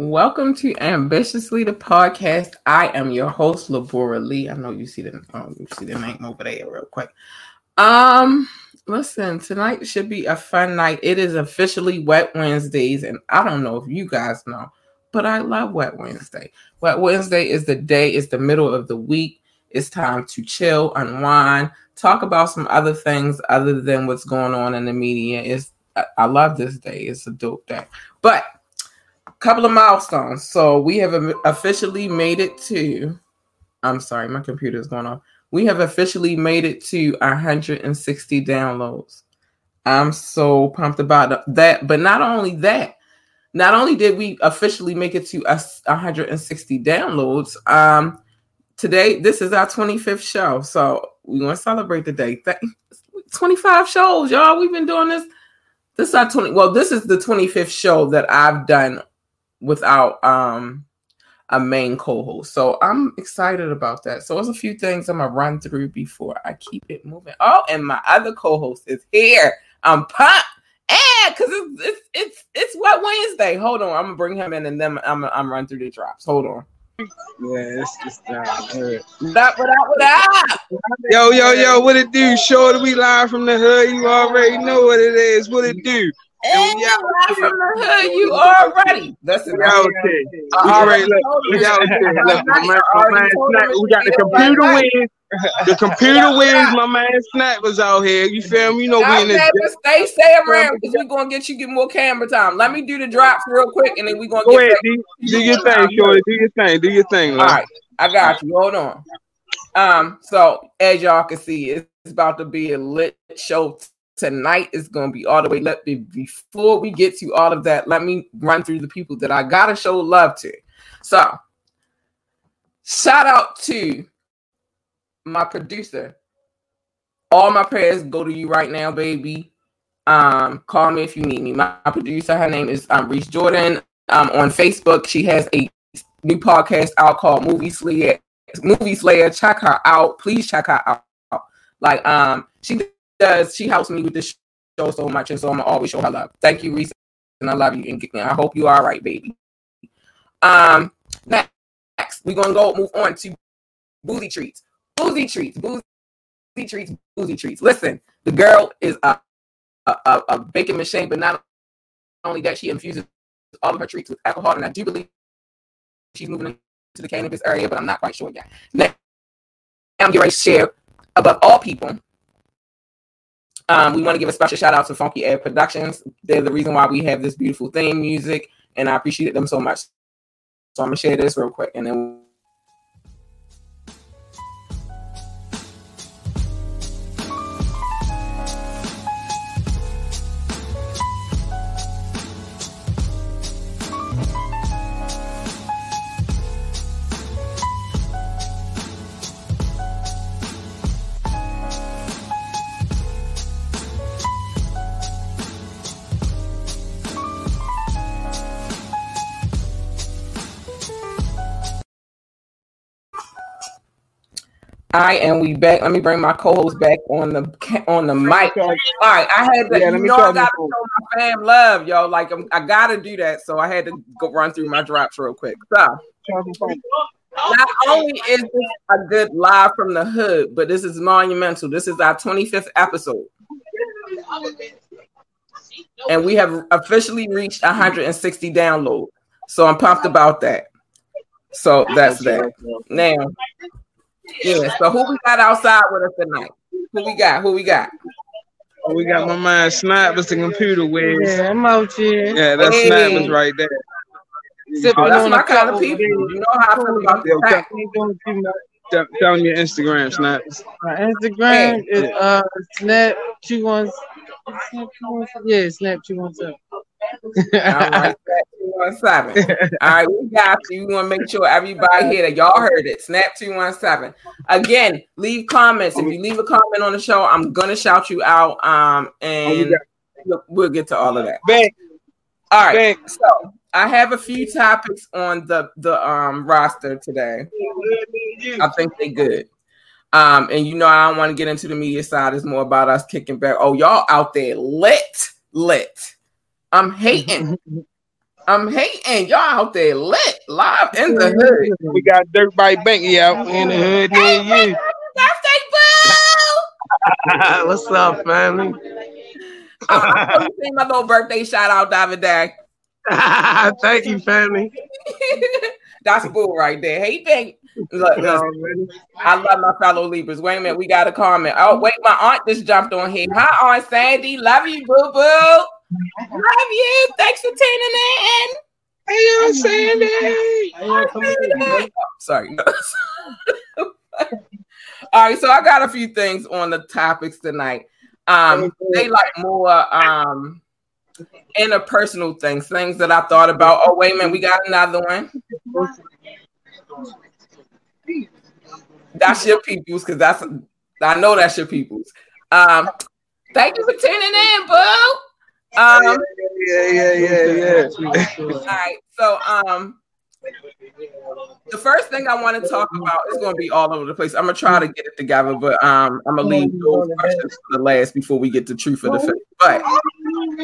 Welcome to Ambitiously the podcast. I am your host, Labora Lee. I know you see the um, you see the name over there real quick. Um, listen, tonight should be a fun night. It is officially Wet Wednesdays, and I don't know if you guys know, but I love Wet Wednesday. Wet Wednesday is the day, it's the middle of the week. It's time to chill, unwind, talk about some other things other than what's going on in the media. It's I, I love this day. It's a dope day. But couple of milestones. So we have officially made it to. I'm sorry, my computer is going off. We have officially made it to 160 downloads. I'm so pumped about that. But not only that, not only did we officially make it to 160 downloads, um, today this is our 25th show. So we want to celebrate the day. 25 shows, y'all. We've been doing this. This is our 20. Well, this is the 25th show that I've done without um a main co-host. So I'm excited about that. So there's a few things I'm gonna run through before I keep it moving. Oh, and my other co-host is here. I'm pumped. And because it's, it's it's it's what Wednesday. Hold on, I'm gonna bring him in and then I'm I'm run through the drops. Hold on. Yeah, it's just uh, that what up, what up? Yo, yo, yo, what it do? Short, we live from the hood. You already know what it is. What it do? And we out from the hood, you already. That's it. Out there. All right, look, we out there. Look, my man, my man Snap, we got the computer wins. The computer wins. My man Snap was out here. You feel me? You know we in this. Stay, stay around because we're gonna get you get more camera time. Let me do the drops real quick, and then we're gonna go get ahead. Do, do your thing, Shorty. Do your thing. Do your thing. All right, I got you. Hold on. Um, so as y'all can see, it's about to be a lit show tonight is going to be all the way let me before we get to all of that let me run through the people that i gotta show love to. So shout out to my producer. All my prayers go to you right now baby. Um call me if you need me. My, my producer her name is um reese jordan. Um on facebook she has a new podcast out called movie slayer movie slayer. Check her out. Please check her out. Like um she does. She helps me with this show so much, and so I'm gonna always show her love. Thank you, Reese, and I love you, and I hope you are right, baby. Um, next we're gonna go move on to boozy treats, boozy treats, boozy treats, boozy treats. Listen, the girl is a a, a, baking machine, but not only that, she infuses all of her treats with alcohol, and I do believe she's moving into the cannabis area, but I'm not quite sure yet. Next, I'm to share above all people um, we want to give a special shout out to Funky Air Productions. They're the reason why we have this beautiful theme music, and I appreciate them so much. So I'm gonna share this real quick, and then All right, and we back. Let me bring my co-host back on the on the mic. All right, I had to. Yeah, you know, I gotta show my fam love, yo. Like I'm, i gotta do that, so I had to go run through my drops real quick. So, not only is this a good live from the hood, but this is monumental. This is our 25th episode, and we have officially reached 160 downloads. So I'm pumped about that. So that's that. Now. Yeah. So who we got outside with us tonight? Who we got? Who we got? Oh, we got my mind snappers the computer with. Yeah, emoji. Yeah, that's hey. snappers right there. Sipping oh, that's my kind of people. You know how I feel about Yo, this. Tell, me your Instagram, Snap. My Instagram hey. is uh, Snap217. Yeah, Snap217. All right, two one seven. All right, we got you. We want to make sure everybody here that y'all heard it. Snap two one seven. Again, leave comments. If you leave a comment on the show, I'm gonna shout you out. Um, and we'll get to all of that. All right. So I have a few topics on the the um roster today. I think they good. Um, and you know, I don't want to get into the media side. It's more about us kicking back. Oh, y'all out there lit, lit. I'm hating. I'm hating y'all out there lit live in the hood. We got Dirt Bike Banky out in the hood. Hey, you. Birthday boo! What's up, family? Uh, see my little birthday shout out, David Day. Thank you, family. That's boo right there. Hey, thank. Look, look, I love my fellow Libras. Wait a minute, we got a comment. Oh, wait, my aunt just jumped on here. Hi, Aunt Sandy. Love you, boo boo. Love you. Thanks for tuning in. Hey, Aunt Sandy. Oh, sorry. All right, so I got a few things on the topics tonight. Um, they like more um interpersonal things, things that I thought about. Oh, wait a minute, we got another one. That's your peoples, because that's I know that's your peoples. Um, thank you for tuning in, boo. Um, yeah, yeah, yeah, yeah. all right, so um, the first thing I want to talk about is going to be all over the place. I'm gonna try to get it together, but um, I'm gonna leave those questions for the last before we get to truth of the faith. But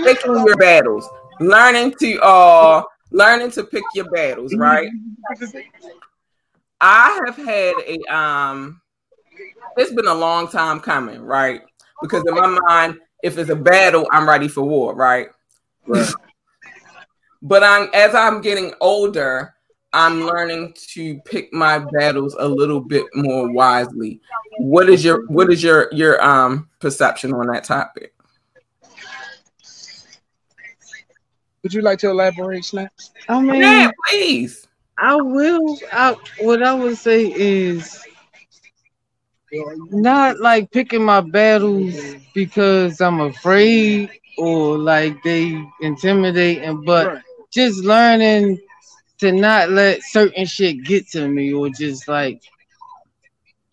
picking your battles, learning to uh, learning to pick your battles, right? I have had a um, it's been a long time coming, right? Because in my mind, if it's a battle, I'm ready for war, right? Right. but I'm as I'm getting older, I'm learning to pick my battles a little bit more wisely. What is your what is your your um perception on that topic? Would you like to elaborate, Snaps? I mean, yeah, please. I will. I what I would say is not like picking my battles because I'm afraid or like they intimidating, but just learning to not let certain shit get to me or just like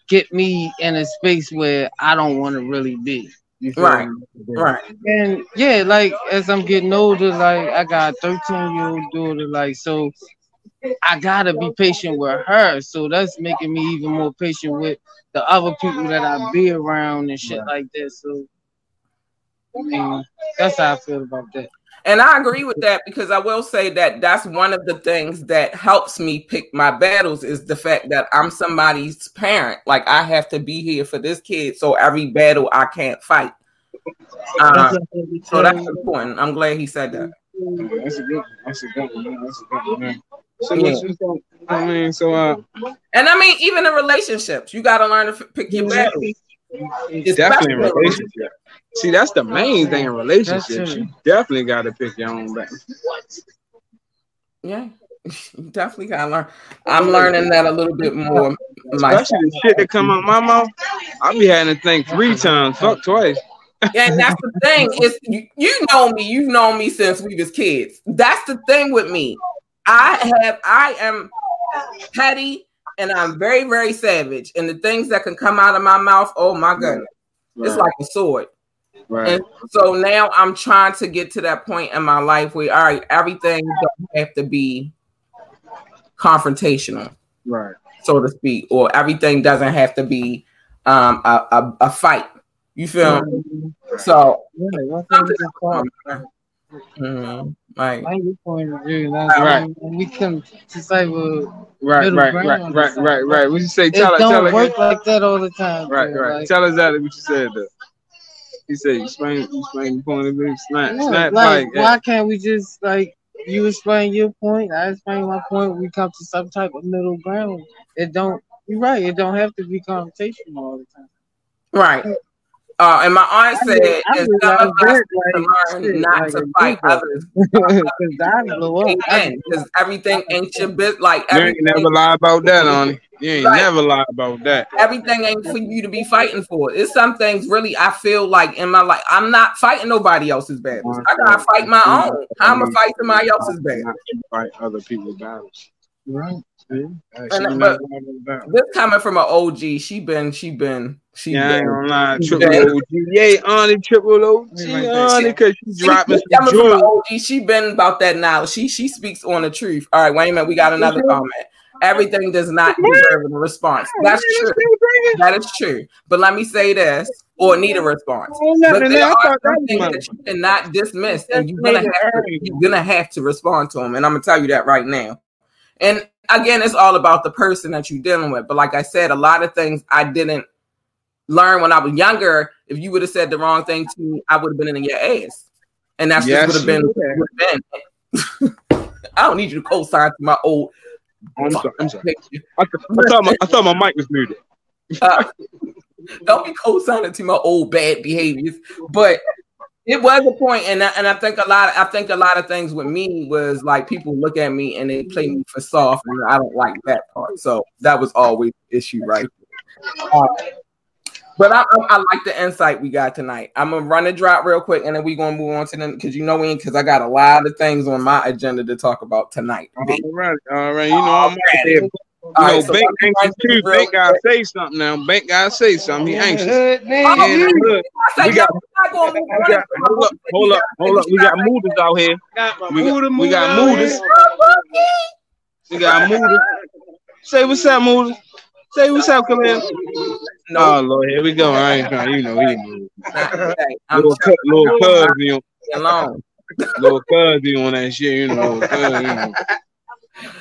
get me in a space where I don't want to really be. right. Right. And yeah, like as I'm getting older, like I got a 13 year old daughter, like so I gotta be patient with her. So that's making me even more patient with the other people that I be around and shit like that. So I mean, that's how I feel about that. And I agree with that because I will say that that's one of the things that helps me pick my battles is the fact that I'm somebody's parent. Like I have to be here for this kid, so every battle I can't fight. Uh, so that's important. I'm glad he said that. That's a good. That's a good one. That's a good one. So yeah. I mean, so uh, and I mean, even in relationships, you got to learn to pick your battles. It's definitely in relationship. See, that's the main thing in relationships. You definitely got to pick your own battle. Yeah, you definitely gotta learn. I'm learning that a little bit more. Especially the shit that come out my mouth. I be having to think three times, fuck twice. Yeah, and that's the thing. Is you, you know me, you've known me since we was kids. That's the thing with me. I have I am petty and I'm very, very savage. And the things that can come out of my mouth, oh my goodness. Right. It's like a sword. Right. And so now I'm trying to get to that point in my life where all right, everything doesn't have to be confrontational. Right. So to speak, or everything doesn't have to be um a, a, a fight. You feel. So Mm-hmm. Right. your point of view. That's right. When we come to say, well, right, right, right, right, right, right. What you say? Tell it, don't tell work like that all the time. Right, right. Like, tell us exactly what you said. Though. He said, "Explain, explain your point of view." Snap, yeah, snap, like, like why can't we just like you explain your point, I explain my point. We come to some type of middle ground. It don't. You're right. It don't have to be confrontational all the time. Right. Uh, and my aunt said, I mean, some of us to learn not like to fight others. Because everything ain't your business. Like you ain't never lie about that, on You ain't right. never lie about that. Everything ain't for you to be fighting for. It's some things really I feel like in my life I'm not fighting nobody else's battles. I gotta fight my own. I'm gonna fight somebody else's battles. Fight other people's battles. Right. And, but this coming from an OG, she been, she been, she yeah, been, I ain't gonna lie, triple OG, yeah, Auntie triple OG, Auntie, because she dropping some from an OG, she been about that knowledge. She she speaks on the truth. All right, wait a minute, we got another comment. everything does not deserve a response. That's true. That is true. But let me say this, or need a response. But there are some things that you cannot dismiss, and you're gonna have to, you're gonna have to respond to them. And I'm gonna tell you that right now. And again, it's all about the person that you're dealing with. But like I said, a lot of things I didn't learn when I was younger. If you would have said the wrong thing to me, I would have been in your ass. And that's yes, just would have been, been. I don't need you to co-sign to my old. I'm sorry. I'm sorry. I, I, thought my, I thought my mic was muted. Uh, don't be co-signing to my old bad behaviors, but it was a point, and I, and I think a lot. Of, I think a lot of things with me was like people look at me and they play me for soft, and I don't like that part. So that was always the issue, right? Uh, but I, I, I, like the insight we got tonight. I'm gonna run a drop real quick, and then we're gonna move on to them because you know we because I got a lot of things on my agenda to talk about tonight. All right, all right. You know I'm there. You know, right, so Bank anxious too. Bank gotta say something now. Bank gotta say something. He anxious. Oh, yeah, hood. We got, we got, hold up, hold up, hold up. We got mooders out here. We got, we got mooders. We got mooders. Say what's up, mooders. Say what's up, Khalil. No, oh, Lord, here we go. I ain't trying, you know, he knew. little, cu- little cuz be on, alone. little cuz be on that shit, you know. Cuz, you know.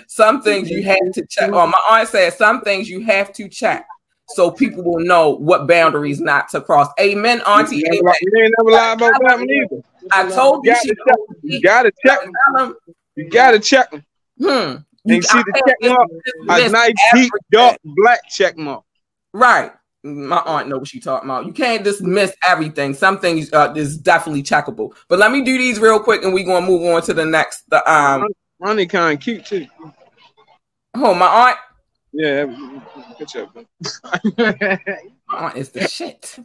Some things you have to check. Oh, my aunt said some things you have to check so people will know what boundaries not to cross. Amen, Auntie. You ain't never lie about that either. I told you, you, gotta check, you gotta check them. You gotta check them. Hmm. You and see the check mark, a nice deep dark black check mark. Right. My aunt know what she talking about. You can't dismiss everything. Some things uh, is definitely checkable. But let me do these real quick, and we gonna move on to the next. The um, Ronnie kind of cute too. Oh, my aunt. Yeah, good job. my aunt is the shit.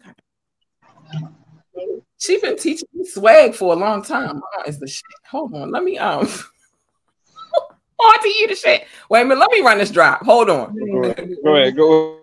She been teaching me swag for a long time. My aunt is the shit. Hold on, let me um. on to you the shit. Wait a minute, let me run this drop. Hold on. Go ahead. Go ahead. Go.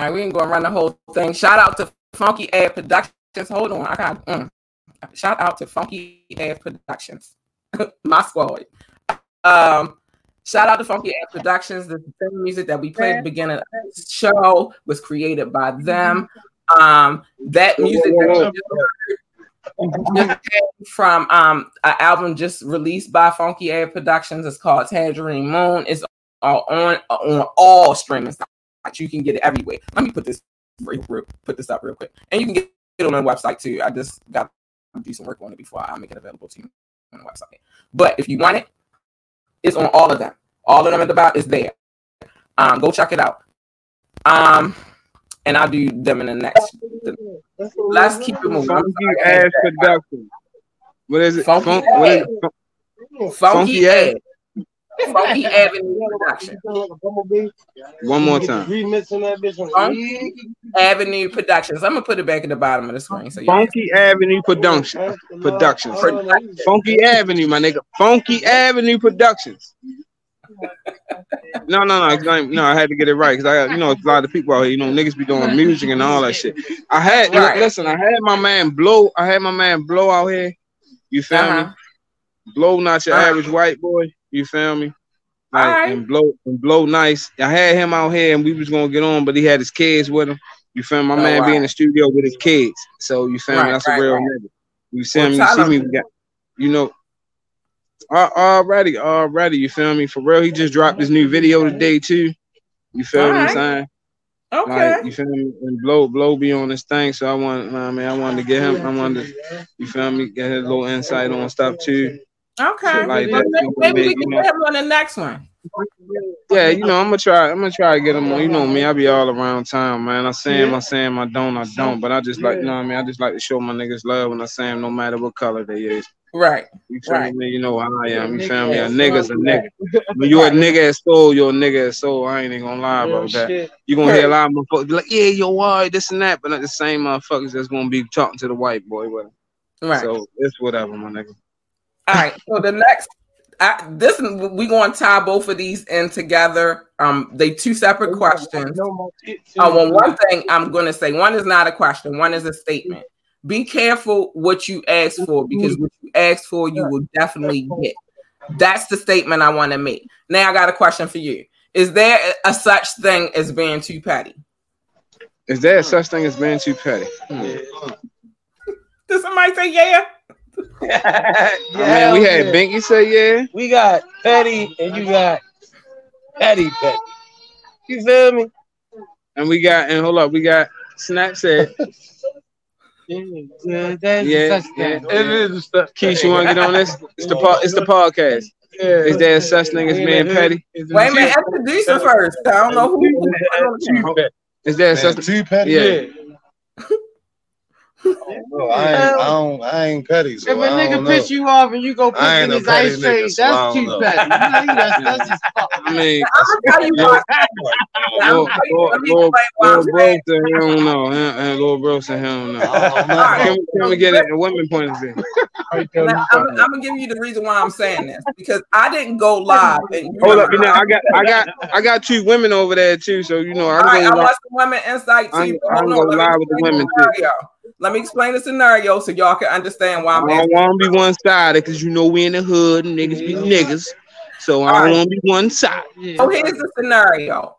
All right, we ain't gonna run the whole thing. Shout out to Funky Air Productions. Hold on, I got mm. shout out to Funky Air Productions, my squad. Um, shout out to Funky Air Productions. The same music that we played at the beginning of the show was created by them. Um, that music that from um an album just released by Funky Air Productions. It's called Tangerine Moon. It's on on all streaming you can get it everywhere. Let me put this real, real, put this up real quick, and you can get it on the website too. I just got to do some work on it before I make it available to you on the website. But if you want it, it's on all of them. All of them at the bottom is there. Um, go check it out. Um, and I'll do them in the next. The, let's keep it moving. Funky ass production. What is it? Funky, Fun, what is it? Funky, Funky ass. Funky Avenue Production. One more time. Funky Avenue Productions. I'm gonna put it back at the bottom of the screen. So Funky Avenue Production. Productions. Productions. Funky Avenue, my nigga. Funky Avenue Productions. no, no, no, no. I had to get it right because I you know, a lot of people out here. You know, niggas be doing music and all that shit. I had, right. listen, I had my man blow. I had my man blow out here. You feel uh-huh. me? Blow, not your uh-huh. average white boy. You feel me? Like, right. and blow and blow nice. I had him out here and we was gonna get on, but he had his kids with him. You feel? My oh, man wow. be in the studio with his kids. So you feel right, me? That's right, a real nigga. You see well, me? You see me? We got, you know. Already, already, you feel me? For real, he just dropped his new video today too. You feel All me? Right. Saying? Okay. Like, you feel me? And blow, blow be on this thing. So I want, I mean, I wanted to get him. I wanted to, you feel me? Get his little insight on stuff too. Okay. Like well, maybe, maybe we can get him on the next one. Yeah, you know, I'm gonna try. I'm gonna try to get him on. You know me, I be all around town, man. I say him, I say him, I don't, I don't. But I just like, you know, what I mean, I just like to show my niggas love when I say him, no matter what color they is. Right. You feel right. me? You know how I am. You feel me? A nigga's a nigga. When you're a nigga at soul, you're a nigga at soul. I ain't even gonna lie about that. You gonna hear a lot of motherfuckers like, yeah, yo, why this and that, but not the same motherfuckers that's gonna be talking to the white boy with him. Right. So it's whatever, my nigga. All right. So the next, I, this we going to tie both of these in together. Um, they two separate questions. Uh, well, one thing I'm going to say, one is not a question, one is a statement. Be careful what you ask for because what you ask for, you will definitely get. That's the statement I want to make. Now I got a question for you. Is there a such thing as being too petty? Is there a such thing as being too petty? Hmm. Did somebody say yeah? Yeah, I mean, we had Binky say yeah. We got petty and you got petty petty. You feel me? And we got and hold up, we got Snap said. yeah, Yeah, yeah, yeah. It is such Keisha, you want to get on this? It's the po- it's the podcast. Is there a such thing as being petty? Wait a minute, introduce her first. I don't know who. who Is there a such Man, too petty. Yeah. No, I, ain't, uh, I don't. I ain't petty. So If a nigga piss you off and you go put I in his petty ice nigga, tray, so I that's don't too know. petty. You that's, that's just fuck. I mean, I'm gonna tell you why. I'm Lord, gonna tell you- Lord, let me Lord, explain why I'm Lord Bro said he don't know. And, and Bro said he don't know. I don't know. Can, we- get it? A women point of view. Now, I'm, I'm gonna give you the reason why I'm saying this because I didn't go live. And Hold up, you know, I got, I got, I got two women over there too. So you know, I'm right, I going. want some women insight I'm- too. I'm Hold gonna on, let lie with the women, scenario. Let me explain the scenario so y'all can understand why I I'm don't want to be one sided because you know we in the hood and niggas be niggas. So I don't want to be one side. So here's the scenario.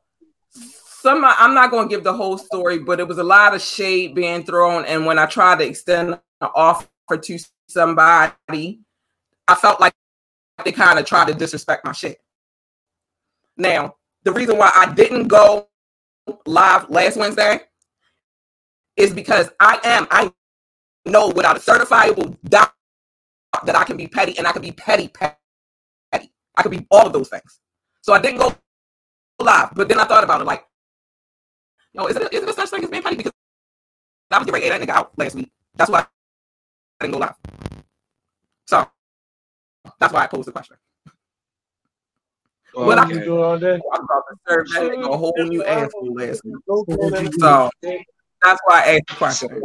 Some I'm not going to give the whole story, but it was a lot of shade being thrown, and when I tried to extend an offer to somebody, I felt like they kind of tried to disrespect my shit. Now, the reason why I didn't go live last Wednesday is because I am I know without a certifiable doubt that I can be petty and I can be petty petty. I could be all of those things. So I didn't go live, but then I thought about it like, yo, is it, is it a such thing as being petty? Because I was getting ready to get that nigga out last week. That's why I didn't go live. So that's why I posed the question. But I, can do all day? I Okay. was about to serve that nigga a whole new asshole last week. So that's why I asked the question.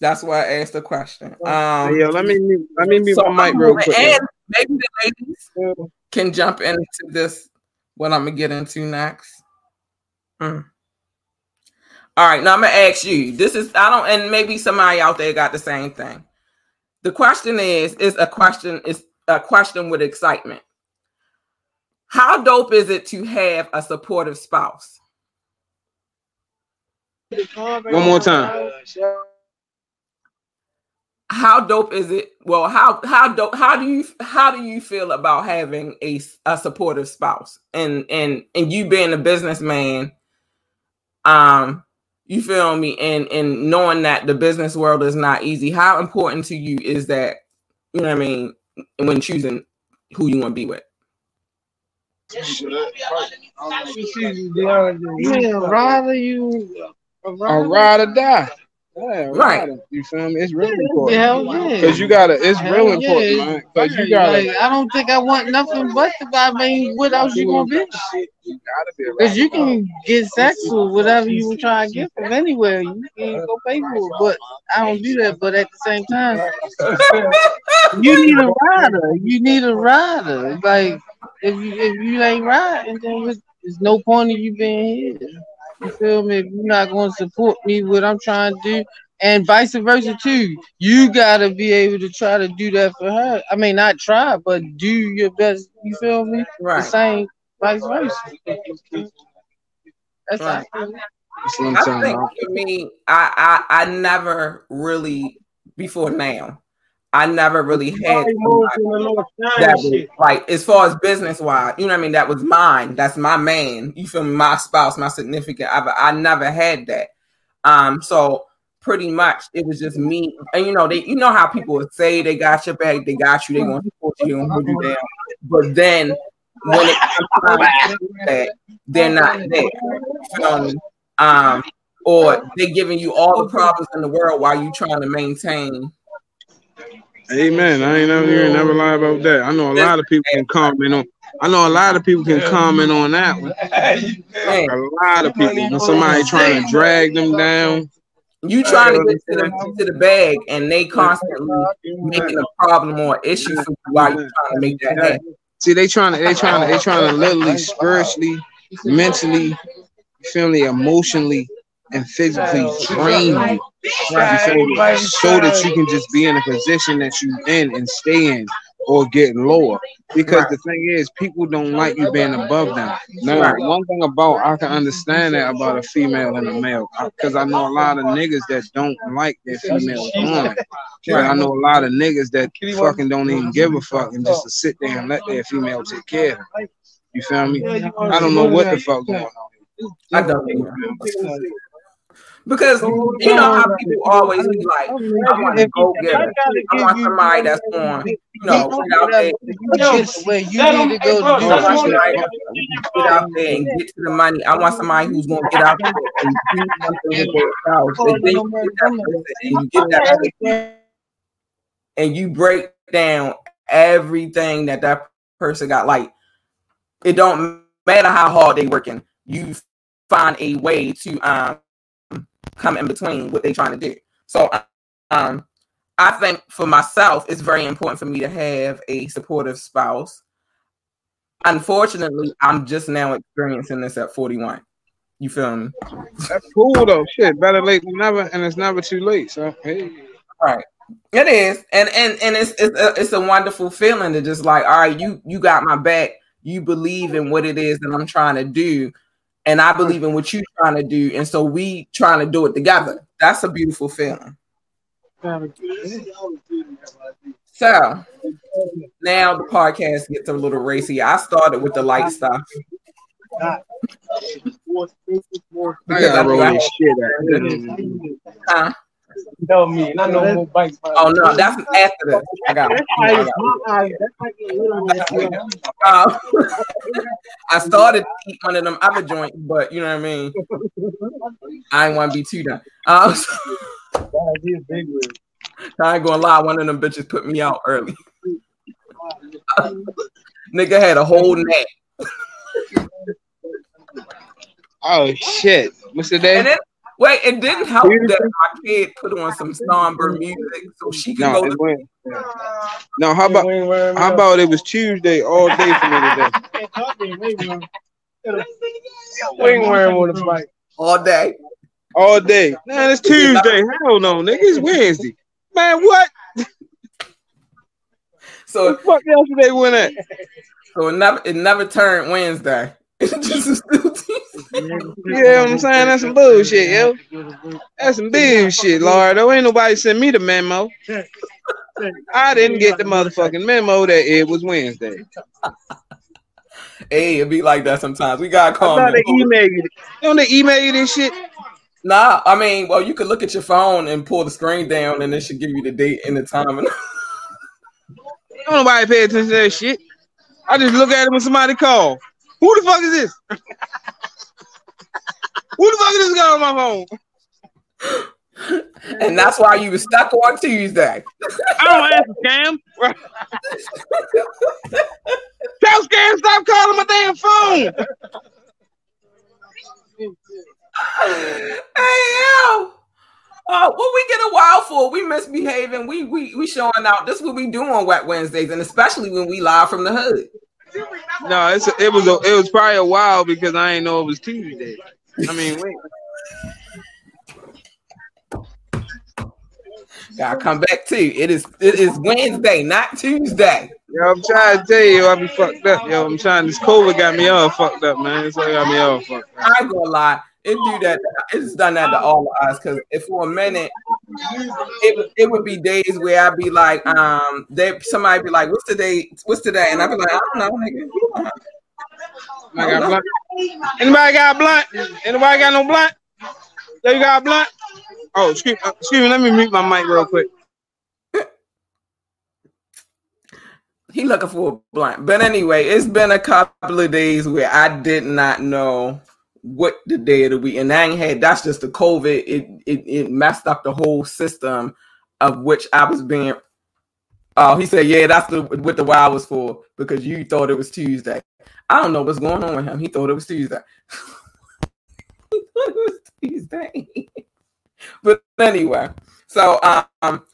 That's why I asked the question. Um, yo, let me let me mute so my mic real quick. And maybe the ladies can jump into this. What I'm gonna get into next. Mm. All right, now I'm gonna ask you. This is I don't, and maybe somebody out there got the same thing. The question is is a question is a question with excitement. How dope is it to have a supportive spouse? One more time. how dope is it? Well how how dope how do you how do you feel about having a, a supportive spouse? And and and you being a businessman um you feel me? And and knowing that the business world is not easy how important to you is that you know what i mean when choosing who you want to be with Yeah, rather you. A ride or die. Yeah, Right. ride You feel me? It's really important. Hell yeah. Cause you gotta, it's Hell real yeah, important, it's man. Cause you gotta, like, I don't think I want nothing but the. I mean, what else you gonna be? you gotta be a Because you can get sex with whatever you were trying to get from anywhere. You can go pay for it, but I don't do that. But at the same time, you need a rider. You need a rider. Like if you if you ain't riding, then there's there's no point in you being here. You feel me? If you're not going to support me, what I'm trying to do, and vice versa too. You gotta be able to try to do that for her. I mean, not try, but do your best. You feel me? The right same, vice versa. That's Right. I feel. That's what I'm I talking think for me, I, I I never really before now, I never really had that was like as far as business wise, you know what I mean? That was mine. That's my man. You feel me? My spouse, my significant other. I never had that. Um, so pretty much it was just me. And you know, they you know how people would say they got your back, they got you, they gonna support you, gonna hold you down. But then when it comes time to that, they're not there. Feel? Um, or they're giving you all the problems in the world while you're trying to maintain Amen. I ain't never, ain't never lie about that. I know a lot of people can comment on. I know a lot of people can comment on that one. A lot of people. When somebody trying to drag them down. You trying to get to the, to the bag, and they constantly making a problem or issue for you while you trying to make that happen. See, they trying to, they trying to, they trying to literally, spiritually, mentally, feeling emotionally, and physically drain you so that you can just be in a position that you in and stay in or get lower. Because right. the thing is, people don't like you being above them. Now, right. one thing about I can understand that about a female and a male, because I know a lot of niggas that don't like their female woman. Right. I know a lot of niggas that fucking don't even give a fuck and just to sit there and let their female take care of them. You feel me? I don't know what the fuck going on. I don't. Because you know how people always be like, I want to go get it. I want somebody that's going, you know, get out there. Where you need to go do get out there and get to the money. I want somebody who's going to get out there and do something with their house. And then you get that person and you get that person and you break down everything that that person got. Like, it don't matter how hard they working. You find a way to um come in between what they're trying to do. So um, I think for myself, it's very important for me to have a supportive spouse. Unfortunately, I'm just now experiencing this at 41. You feel me? That's cool though. Shit, better late than never, and it's never too late. So hey, all right. It is, and and and it's it's a, it's a wonderful feeling to just like, all right, you you got my back. You believe in what it is that I'm trying to do, and I believe in what you're trying to do, and so we trying to do it together. That's a beautiful feeling. So now the podcast gets a little racy. I started with the light stuff. I got roll this shit Huh? Know me, and I more bikes. Oh no, that's after this. I got. Um, I started one of them other joints, but you know what I mean. I ain't want to be too done. Um, I ain't gonna lie, one of them bitches put me out early. Nigga had a whole neck. oh shit! What's the day? Wait, it didn't help that my kid put on some somber music so she could no, go. To- went, no, how about how about it was Tuesday all day for me today? Wing worm on the bike all day. All day. Man, it's Tuesday. Hell no, nigga. It's Wednesday. Man, what? So what the fuck yesterday went at? So it never it never turned Wednesday. Just yeah, I'm saying that's some bullshit, yo. That's some bullshit, Lord. Though ain't nobody sent me the memo. I didn't get the motherfucking memo that it was Wednesday. hey, it be like that sometimes. We gotta call. They email you. Don't they email you this shit? Nah, I mean, well, you could look at your phone and pull the screen down, and it should give you the date and the time. Don't nobody pay attention to that shit. I just look at it when somebody call. Who the fuck is this? Who the fuck is this guy on my phone? And that's why you were stuck on Tuesday. I don't answer Cam. Tell Cam stop calling my damn phone. hey yo. Uh, what we get a while for? We misbehaving. We we we showing out. This is what we do on Wet Wednesdays, and especially when we live from the hood. No, it's it was a, it was probably a while because I didn't know it was Tuesday. I mean, wait. Gotta come back too. It is it is Wednesday, not Tuesday. Yo, I'm trying to tell you, I be fucked up. Yo, I'm trying. This COVID got me all fucked up, man. This got me all fucked up. I ain't gonna lie it do that. It's done that to all of us. Because if for a minute, it it would be days where I'd be like, um, they somebody be like, "What's today? What's today?" And I'd be like, "I don't know, nigga." I got blunt. Anybody got blunt? Anybody got no blunt? There you got blunt? Oh, excuse, uh, excuse me. Let me mute my mic real quick. he looking for a blunt. But anyway, it's been a couple of days where I did not know what the day of the week, and I ain't had that's just the COVID. It it it messed up the whole system of which I was being Oh, he said, yeah, that's the what the wow was for because you thought it was Tuesday. I don't know what's going on with him. He thought it was Tuesday. he thought it was Tuesday. but anyway, so um,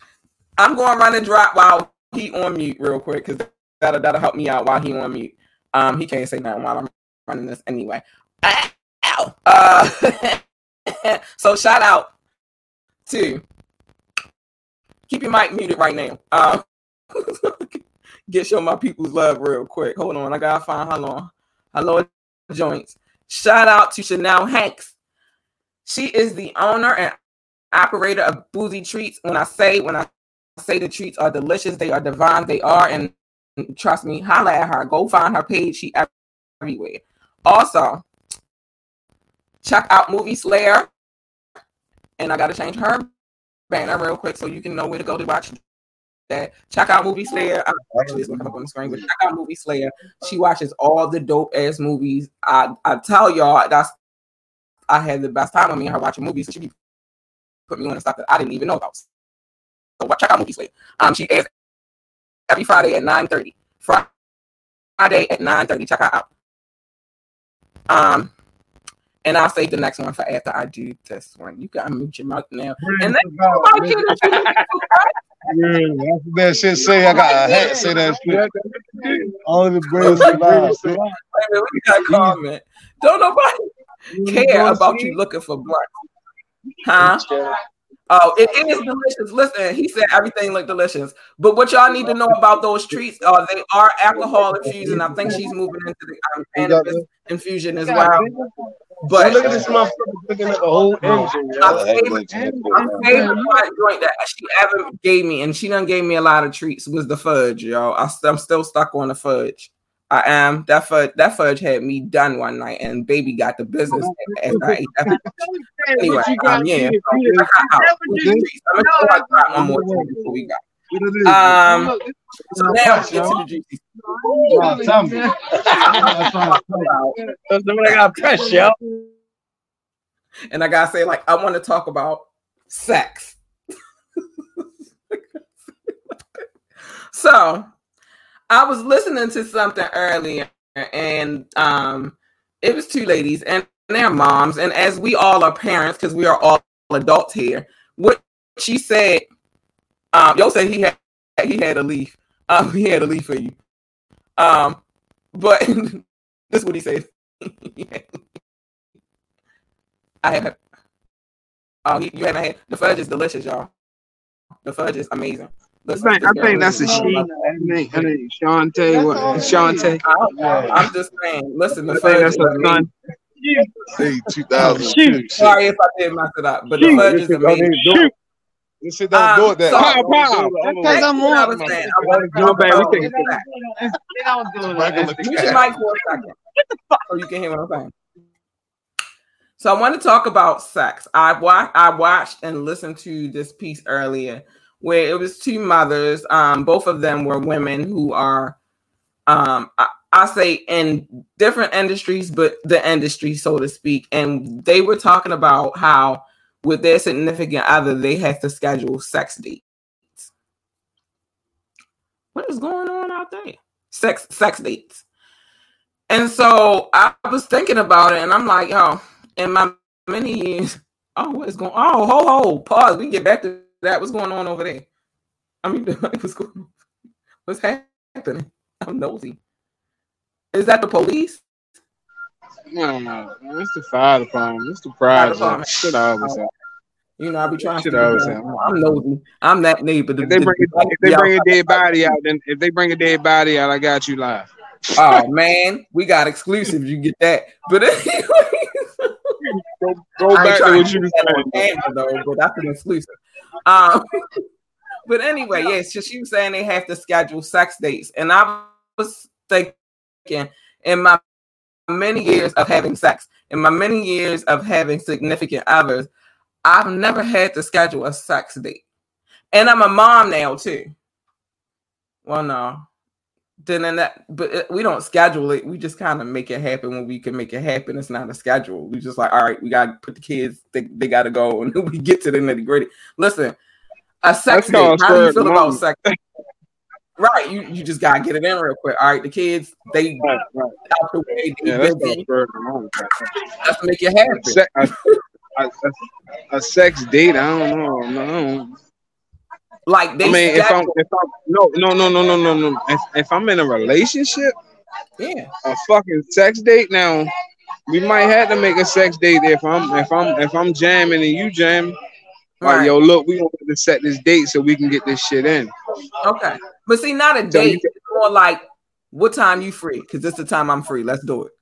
I'm going to run and drop while he on mute real quick because that'll that'll help me out while he on mute. Um, he can't say nothing while I'm running this anyway. Ow. Uh, so shout out to keep your mic muted right now. Um, get show my people's love real quick. Hold on, I gotta find how long. Hello, joints. Shout out to Chanel Hanks. She is the owner and operator of Boozy Treats. When I say when I say the treats are delicious, they are divine, they are, and trust me, holla at her. Go find her page. She everywhere. Also, check out Movie Slayer. And I gotta change her banner real quick so you can know where to go to watch that. Check out Movie Slayer. Actually, it's gonna come up on the screen, but check out Movie Slayer. She watches all the dope ass movies. I I tell y'all that's I had the best time with me and her watching movies. She put me on a stuff that I didn't even know about. So check out Movie Slayer. Um, she airs every Friday at 9:30. Friday at 9:30. Check her out. Um, and I'll save the next one for after I do this one. You gotta mute your mouth now. And then Yeah, that's what that shit say. I got a hat say that shit. All the brains survive. We got comment. Don't nobody care about you looking for blood. Huh? Oh, it is delicious. Listen, he said everything looked delicious. But what y'all need to know about those treats are uh, they are alcohol infused, and I think she's moving into the um, cannabis infusion as well. But look at this motherfucker looking at the whole engine. My favorite, my favorite joint that she ever gave me, and she done gave me a lot of treats, was the fudge, y'all. I, I'm still stuck on the fudge. I am. That fudge, that fudge had me done one night, and baby got the business after I ate that. Anyway, um, yeah. One more before we got. Um, so now get to the juicy. Oh, tell me. I got press, yo. And I gotta say, like, I want to talk about sex. so I was listening to something earlier, and um, it was two ladies and their moms, and as we all are parents, because we are all adults here, what she said, um, Yo said he had he had a leaf. Um, he had a leaf for you. Um, but this is what he said. I have. Oh, you haven't had the fudge is delicious, y'all. The fudge is amazing. I think, I think that's a she. I think, I think Shantae. What? Shantae. I'm just saying. Listen, the fudge that's a son. Say 2002. Sorry if I did mess it up, but the fudge is amazing. This shit don't do it that. Pow, pow. Because I'm on. I was saying, I was No, man, we take it. Mute your mic for a second. So you can hear what I'm saying. So I want to talk about sex. I wa- I watched and listened to this piece earlier where it was two mothers. Um, both of them were women who are, um, I, I say in different industries, but the industry, so to speak. And they were talking about how with their significant other, they have to schedule sex dates. What is going on out there? Sex sex dates. And so I was thinking about it, and I'm like, oh, in my many years, oh, what is going? Oh, ho ho, pause. We get back to that. What's going on over there? I mean, what's going on? What's happening? I'm nosy. Is that the police? No, no, no, it's the fire department. It's the project. Shit always happen. You know, I be trying Shit to. always happen. I'm nosy. I'm that neighbor. If they bring a, if they bring a dead body out, then if they bring a dead body out, I got you live. Oh man, we got exclusive. You get that, but anyway, Go, go back to what you that saying. though, but that's an exclusive. Um, but anyway, yes, so she was saying they have to schedule sex dates, and I was thinking in my many years of having sex, in my many years of having significant others, I've never had to schedule a sex date, and I'm a mom now too. Well, no. Then in that, but it, we don't schedule it. We just kind of make it happen when we can make it happen. It's not a schedule. We just like, all right, we gotta put the kids. They, they gotta go, and we get to the nitty gritty. Listen, a sex That's date. How do you feel about sex? Right, you, you just gotta get it in real quick. All right, the kids they right, right. out the way. They yeah, that's, that's to make you happy. A, a, a, sex date, I don't know. No. Like they I mean, if I'm, if I'm no, no, no, no, no, no, no. If, if I'm in a relationship, yeah, a fucking sex date. Now, we might have to make a sex date if I'm if I'm if I'm jamming and you jam. Right. Like, yo, look, we want to set this date so we can get this shit in. Okay. But see, not a date. It's more like what time you free? Because this is the time I'm free. Let's do it.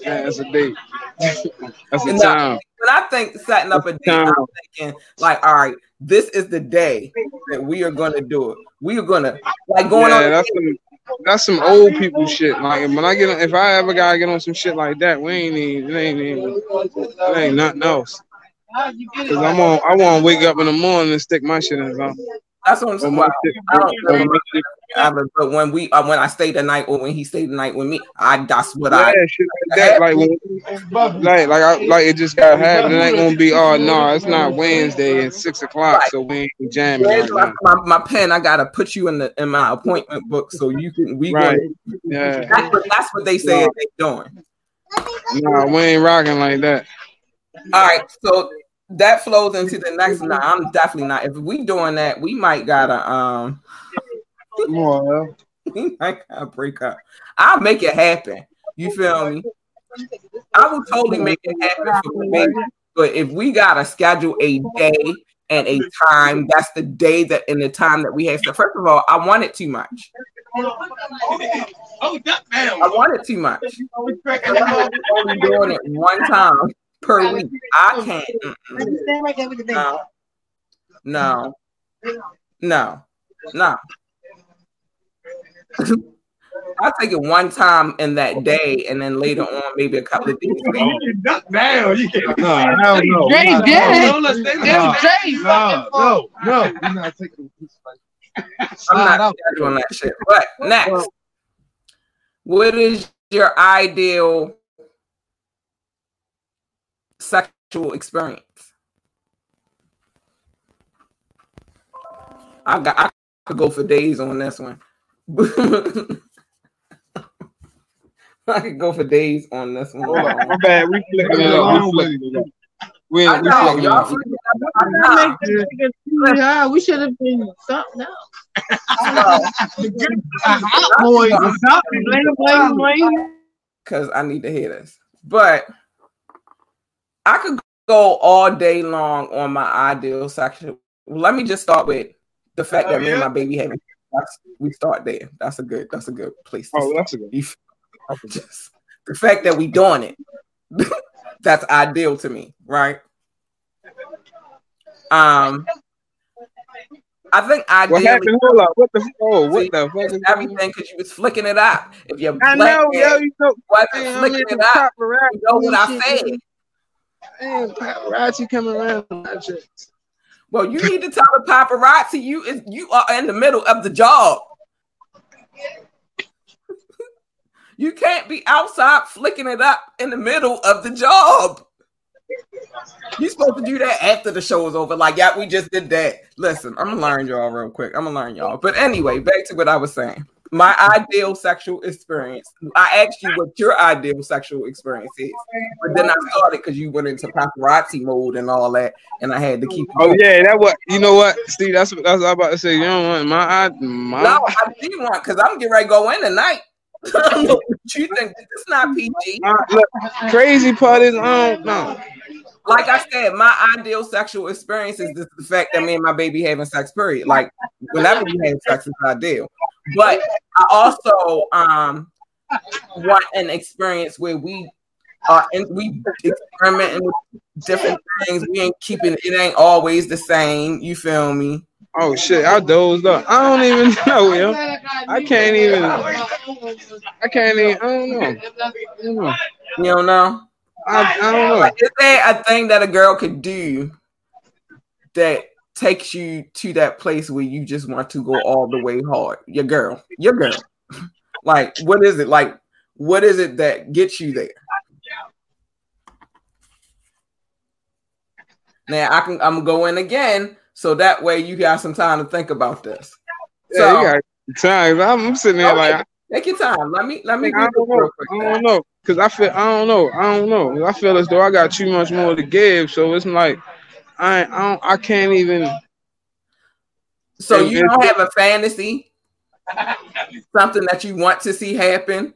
Yeah, that's a date. that's a time. When I think setting up a date, I'm thinking like, all right, this is the day that we are gonna do it. We are gonna like going yeah, on. That's some, that's some old people shit. Like when I get, on, if I ever gotta get on some shit like that, we ain't even, it ain't even, it ain't nothing else. Cause I'm on, I want to wake up in the morning and stick my shit in his mouth. That's what I'm saying. Well, I don't remember, but when we uh, when I stayed the night or when he stayed the night with me, I that's what yeah, I shit like that. Like, when, like like I, like it just got happened. It ain't gonna be oh no, it's not Wednesday and six o'clock, right. so we ain't jamming. Right my, my, my, pen, I gotta put you in the in my appointment book so you can we right. yeah. That's what, that's what they say they doing. Nah, we ain't rocking like that. All right, so that flows into the next. Nah, I'm definitely not. If we doing that, we might gotta um. More. we might gotta break up. I'll make it happen. You feel me? I will totally make it happen for me. But if we gotta schedule a day and a time, that's the day that in the time that we have. So first of all, I want it too much. Oh, I want it too much. I'm only doing it one time per week. I can't. No. No. No. No. I'll take it one time in that day, and then later on, maybe a couple of days. Now you can't. No, no, no. Jay did it. No, no, Jay. No, no, no. You're not taking I'm not doing that shit. But next, what is your ideal sexual experience. I got I could go for days on this one. I could go for days on this one. Hold on, my bad. We flicking it up. We flicking it up. We, I know, we y'all yeah, we should have been something else. Because I need to hear this. But I could go all day long on my ideal section. Let me just start with the fact oh, that me and my baby having we start there. That's a good that's a good place. oh, that's a good. Just, the fact that we doing it, that's ideal to me, right? Um, I think ideally. What happened? Hold up. What the? Oh, what the? Fuck everything because you was flicking it up. If you're I know, yo, you know, wasn't flicking it up, you know what I said. Paparazzi coming around. Well, you need to tell the paparazzi you is you are in the middle of the job. you can't be outside flicking it up in the middle of the job. You're supposed to do that after the show is over. Like, yeah, we just did that. Listen, I'm gonna learn y'all real quick. I'm gonna learn y'all. But anyway, back to what I was saying my ideal sexual experience. I asked you what your ideal sexual experience is, but then I started because you went into paparazzi mode and all that, and I had to keep. Oh yeah, that what you know what? Steve, that's what that's what I was about to say. You don't want my my. No, I do you want because I'm getting ready to go in tonight. you think it's not PG? Uh, look, crazy part is I don't know like I said, my ideal sexual experience is the fact that me and my baby having sex. Period. Like whenever we have sex, is ideal. But I also um want an experience where we are and we experimenting with different things. We ain't keeping it ain't always the same. You feel me? Oh shit, I dozed up. I don't even know. I can't even. I can't even. I don't know. I don't know. You don't know? I, I don't know. Is there a thing that a girl could do that takes you to that place where you just want to go all the way hard? Your girl, your girl. like, what is it? Like, what is it that gets you there? Now I can I'm going again, so that way you got some time to think about this. Yeah, so, Times I'm sitting there okay. like take your time. Let me let me. I don't know. I don't know because I feel I don't know. I don't know. I feel as though I got too much more to give. So it's like I I don't I can't even. So you don't have a fantasy, something that you want to see happen.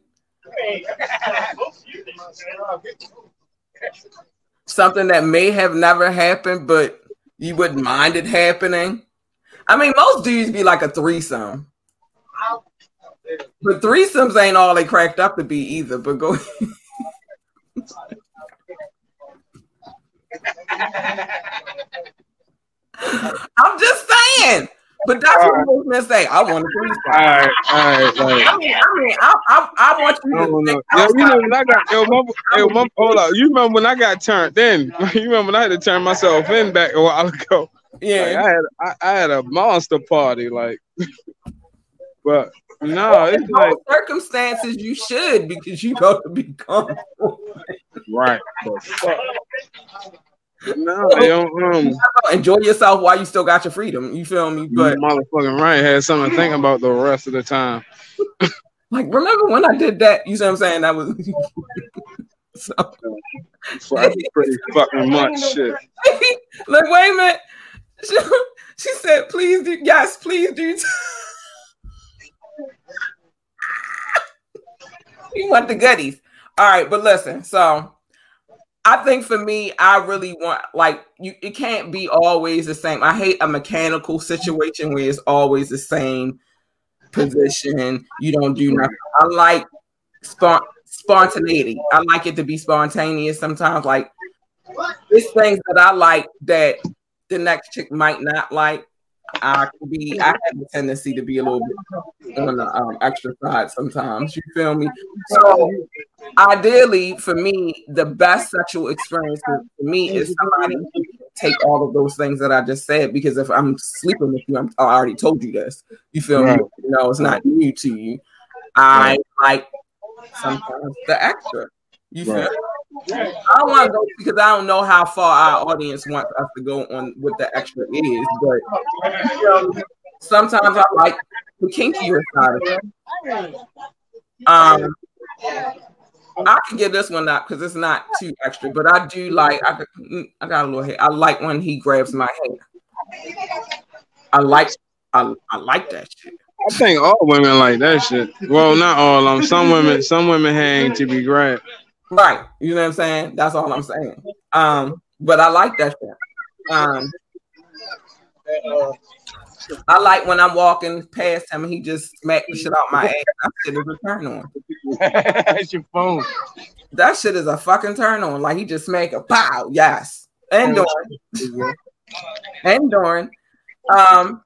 Something that may have never happened, but you wouldn't mind it happening. I mean, most dudes be like a threesome. But threesomes ain't all they cracked up to be either. But go. I'm just saying. But that's all what right. I was gonna say. I want to please. All right, all right, all right. I mean, I mean, I, I, I want you to. Know. Yeah, you know when I got yo, mom, yo, mom, hold up. You remember when I got turned in? You remember when I had to turn myself in back a while ago? Yeah, like, I had I, I, had a monster party, like. but no, it's like circumstances you should because you got to be comfortable. right. No, yo, um, enjoy yourself while you still got your freedom. You feel me? But motherfucking right had something to think about the rest of the time. like, remember when I did that? You see what I'm saying? That was so. so I pretty fucking much shit. like, wait a minute. She, she said, "Please do, yes, please do." You want the goodies, all right? But listen, so I think for me, I really want like you. It can't be always the same. I hate a mechanical situation where it's always the same position. You don't do nothing. I like spont- spontaneity. I like it to be spontaneous. Sometimes, like there's things that I like that the next chick might not like. I can be. I have a tendency to be a little bit on the um, extra side sometimes. You feel me? So, ideally, for me, the best sexual experience for me is somebody take all of those things that I just said. Because if I'm sleeping with you, I'm, I already told you this. You feel right. me? You know, it's not new to you. I like sometimes the extra. You feel? I want to go because I don't know how far our audience wants us to go on what the extra is, but know, sometimes I like the kinkier side of it. Um, I can get this one up because it's not too extra, but I do like I, mm, I got a little hair. I like when he grabs my hair. I like I, I like that shit. I think all women like that shit. Well, not all of them. Some women, some women hang to be grabbed. Right. You know what I'm saying? That's all I'm saying. Um, but I like that shit. Um, I like when I'm walking past him and he just smacked the shit out my ass. That shit is a turn on. That's your phone. That shit is a fucking turn on. Like he just smacked a pow. Yes. And Dorn. and Dorn. Um,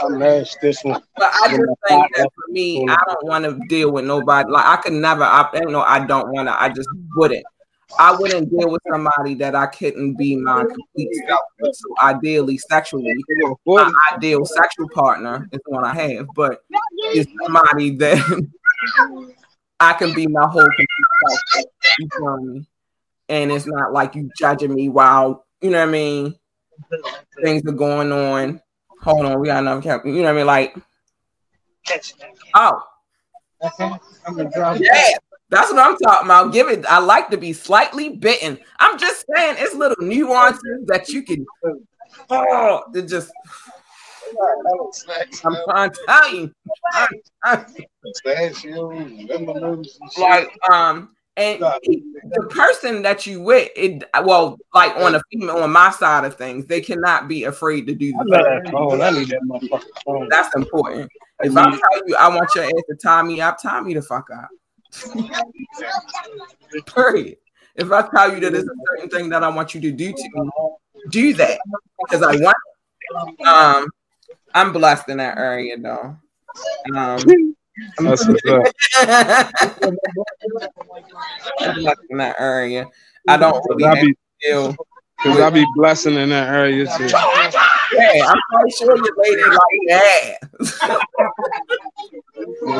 I mashed this one. But I just think that for me, I don't want to deal with nobody. Like I could never. I you know I don't want to. I just wouldn't. I wouldn't deal with somebody that I couldn't be my complete self with. So ideally, sexually, my ideal sexual partner is the one I have, but it's somebody that I can be my whole complete self. You feel me? And it's not like you judging me while you know what I mean. Things are going on Hold on, we got another camera. You know what I mean? Like, oh, yeah, that's what I'm talking about. Give it. I like to be slightly bitten. I'm just saying, it's little nuances that you can. Oh, it just. I'm trying to tell you. like um and the person that you with, it well, like on a female on my side of things, they cannot be afraid to do that. That's important. If I tell you I want your ass to tie me up, tie me the fuck up. Period. If I tell you that there's a certain thing that I want you to do to me, do that because I want. It. Um, I'm blessed in that area though. Um, that's what's up. in that area. I don't really I be, feel because I be blessing in that area too. Yeah, I'm quite sure you lady like that.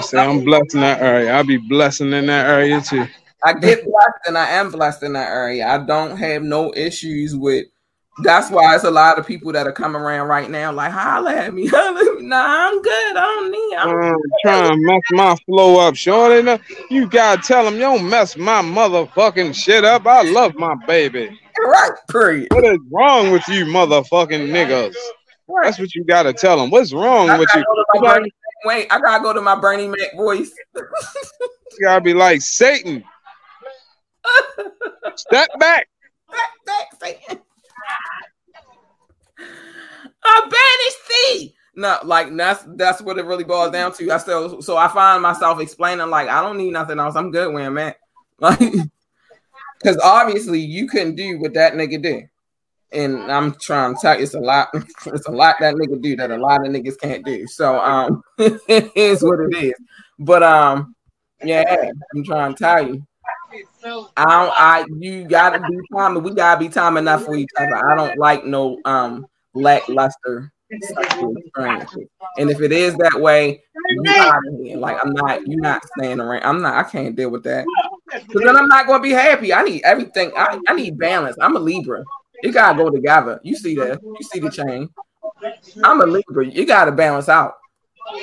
Say I'm blessed in that area. I be blessing in that area too. I get blessed and I am blessed in that area. I don't have no issues with That's why it's a lot of people that are coming around right now, like holla at me. holla at me. nah, I'm good. I don't need. I'm uh, trying to mess my flow up, Shorty. You gotta tell them you don't mess my motherfucking shit up. I love my baby. Right, period. What is wrong with you, motherfucking niggas? Right. That's what you gotta tell them. What's wrong with you? Bernie, wait, I gotta go to my Bernie Mac voice. you gotta be like Satan. Step back. Step back, Satan. I banish thee. No, like that's that's what it really boils down to. I still so I find myself explaining like I don't need nothing else. I'm good where I'm at. Like because obviously you couldn't do what that nigga did. And I'm trying to tell you it's a lot, it's a lot that nigga do that a lot of niggas can't do. So um it is what it is. But um yeah, I'm trying to tell you. I don't I you gotta be time we gotta be time enough for each other. I don't like no um lackluster and if it is that way, you. Like I'm not, you're not staying around. I'm not. I can't deal with that. Because then I'm not gonna be happy. I need everything. I, I need balance. I'm a Libra. You gotta go together. You see that? You see the chain? I'm a Libra. You gotta balance out.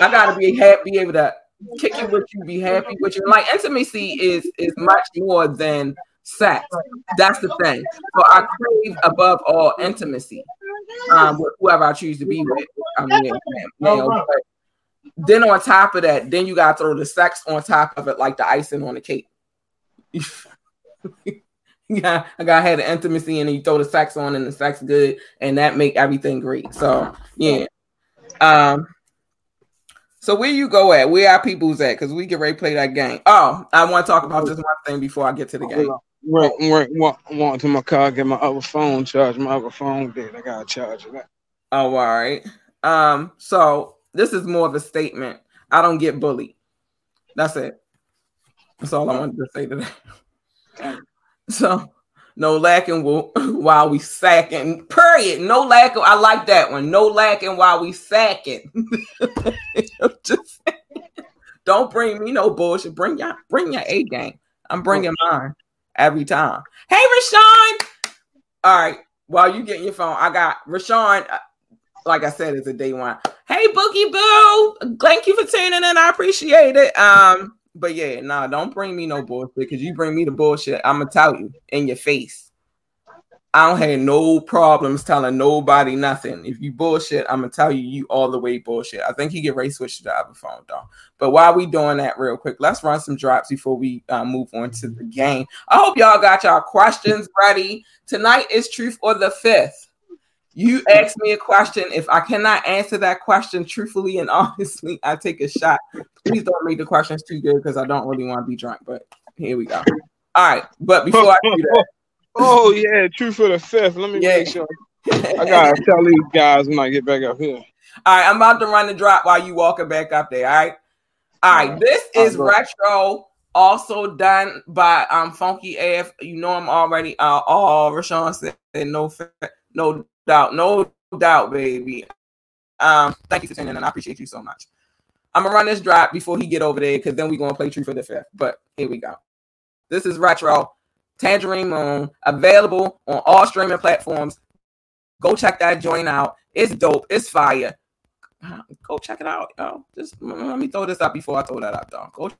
I gotta be happy, be able to kick you with you, be happy with you. Like intimacy is is much more than sex. That's the thing. So I crave above all intimacy um, with whoever I choose to be with. I mean, male, then on top of that, then you gotta throw the sex on top of it, like the icing on the cake. yeah, I got had have the intimacy, and then you throw the sex on, and the sex good, and that make everything great. So yeah. Um. So where you go at? Where our people's at? Because we get ready to play that game. Oh, I want to talk about this one thing before I get to the game. Right, right. Want, want to my car, get my other phone charged. My other phone dead. I gotta charge it. Oh, all right. Um, so this is more of a statement. I don't get bullied. That's it. That's all I wanted to say today. So no lacking while we sacking. Period. No lacking. I like that one. No lacking while we sacking. Just don't bring me no bullshit. Bring your bring your A game. I'm bringing mine every time. Hey, Rashawn. All right. While you getting your phone, I got Rashawn. Uh, like I said, it's a day one. Hey, Boogie Boo. Thank you for tuning in. I appreciate it. Um, but yeah, nah, don't bring me no bullshit because you bring me the bullshit. I'm gonna tell you in your face. I don't have no problems telling nobody nothing. If you bullshit, I'm gonna tell you you all the way bullshit. I think he get ready to switch to the other phone though. But while we doing that real quick, let's run some drops before we uh, move on to the game. I hope y'all got y'all questions ready. Tonight is truth or the fifth. You ask me a question. If I cannot answer that question truthfully and honestly, I take a shot. Please don't make the questions too good because I don't really want to be drunk. But here we go. All right. But before I do that. Oh yeah, truth or the fifth. Let me yeah. make sure. I gotta tell these guys when I get back up here. All right, I'm about to run the drop while you walking back up there. All right. All right. This is retro, also done by um Funky AF. You know I'm already uh all Rashawn said no no doubt, no doubt, baby. Um, thank you for tuning in. I appreciate you so much. I'm gonna run this drop before he get over there because then we're gonna play Truth or the Fifth. But here we go. This is retro Tangerine Moon, available on all streaming platforms. Go check that joint out. It's dope. It's fire. Go check it out, yo. Just let me throw this up before I throw that up, though. Go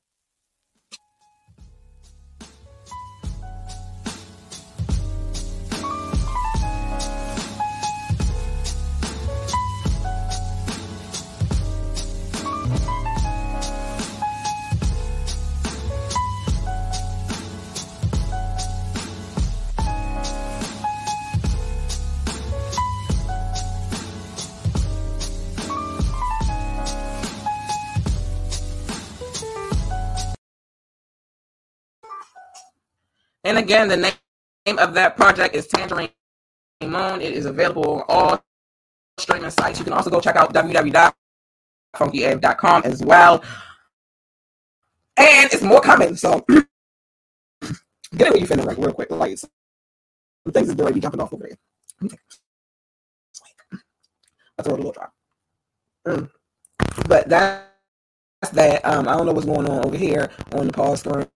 And again, the name of that project is Tangerine Moon. It is available on all streaming sites. You can also go check out www.funkyaf.com as well. And it's more coming. So get it when you're feeling like real quick. Like things is be jumping off over here. I a little drop. Mm. But that's that. Um, I don't know what's going on over here on the pause screen.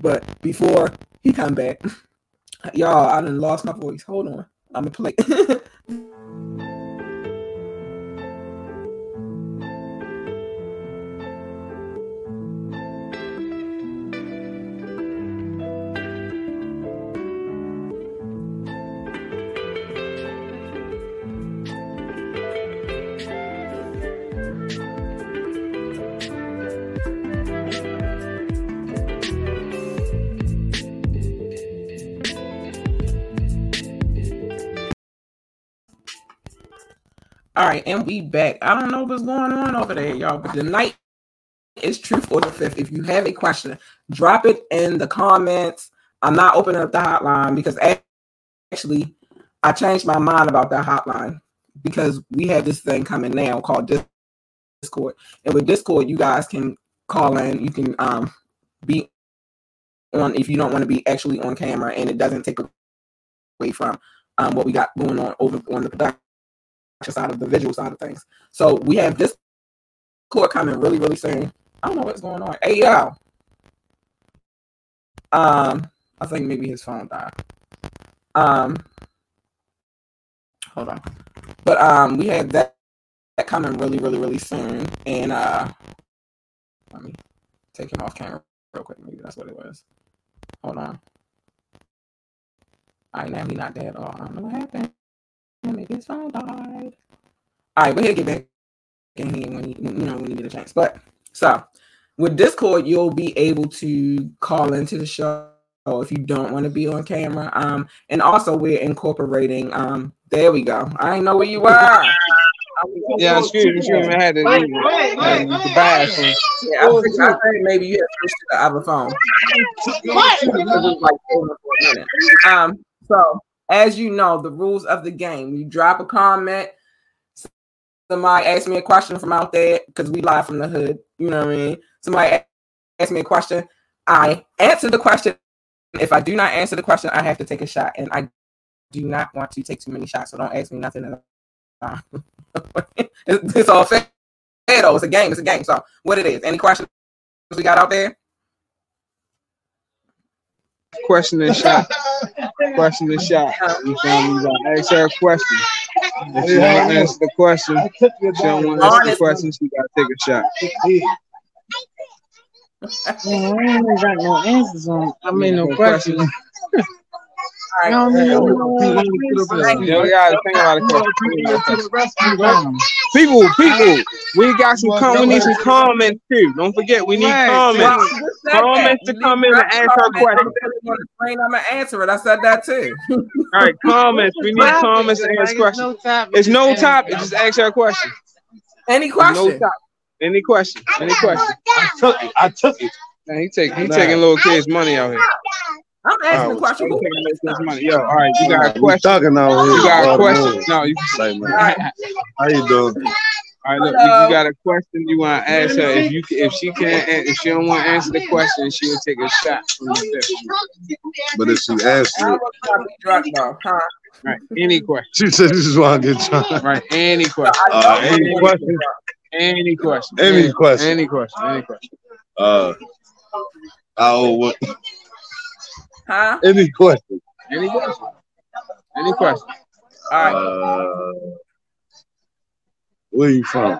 But before he come back, y'all, I done lost my voice. Hold on. I'm gonna play. right, and we back. I don't know what's going on over there, y'all, but tonight night is truth or the fifth. If you have a question, drop it in the comments. I'm not opening up the hotline because actually I changed my mind about that hotline because we have this thing coming now called Discord. And with Discord, you guys can call in. You can um be on if you don't want to be actually on camera and it doesn't take away from um, what we got going on over on the production side of the visual side of things. So we have this court coming really, really soon. I don't know what's going on. Hey y'all. Um, I think maybe his phone died. Um hold on. But um we have that, that coming really, really, really soon. And uh let me take him off camera real quick. Maybe that's what it was. Hold on. All right, now he's not dead. Oh, I don't know what happened. Maybe his phone died. All right, but he'll get back in here when he, you know, when you get a chance. But so with Discord, you'll be able to call into the show if you don't want to be on camera. Um, and also we're incorporating. Um, there we go. I know where you are. Yeah, excuse me, excuse me. I had to leave the bathroom. Yeah, I think, I think maybe you had switched to the other phone. Um, so as you know, the rules of the game. You drop a comment. Somebody ask me a question from out there because we live from the hood. You know what I mean? Somebody ask me a question. I answer the question. If I do not answer the question, I have to take a shot, and I do not want to take too many shots. So don't ask me nothing. it's, it's all fair. Though. It's a game. It's a game. So what it is? Any questions we got out there? Question and shot. question and shot. You feel me? Like, ask her a question. If she don't answer the question, she don't want to answer the question, she gotta take a shot. Yeah, I ain't got no answers on. I mean, no questions. All No, right. no, no, You gotta think about it. People, people, we got some com- we need some comments too. Don't forget, we need Right. comments. Well, I said that. Comments to come in and to answer comment. a question. I'm really on the screen, I'm gonna answer it. I said that too. All right, comments. We need comments to ask questions. It's no topic. Just ask her a question. Any No question? topic. Any question? Any question? I took it. I took it. Man, he take he taking little kids' money out here. I'm asking Oh, the question. he taking money. Yo, all right, you got a question? talking out here. You got a question? No, you can Say, man. All right. How you doing? All right, look, if you got a question you want to ask her. If you if she can't if she don't want to answer the question, she will take a shot from the. But if she asks I you, was trying to be drunk though, huh? Right, any question. she said this is why I get drunk. Right, any question. Uh, any question? Any question. Any question. Any question. Any question. Uh, how old? What? Huh? Any question? Any question. Any question. All right. Uh, where you from?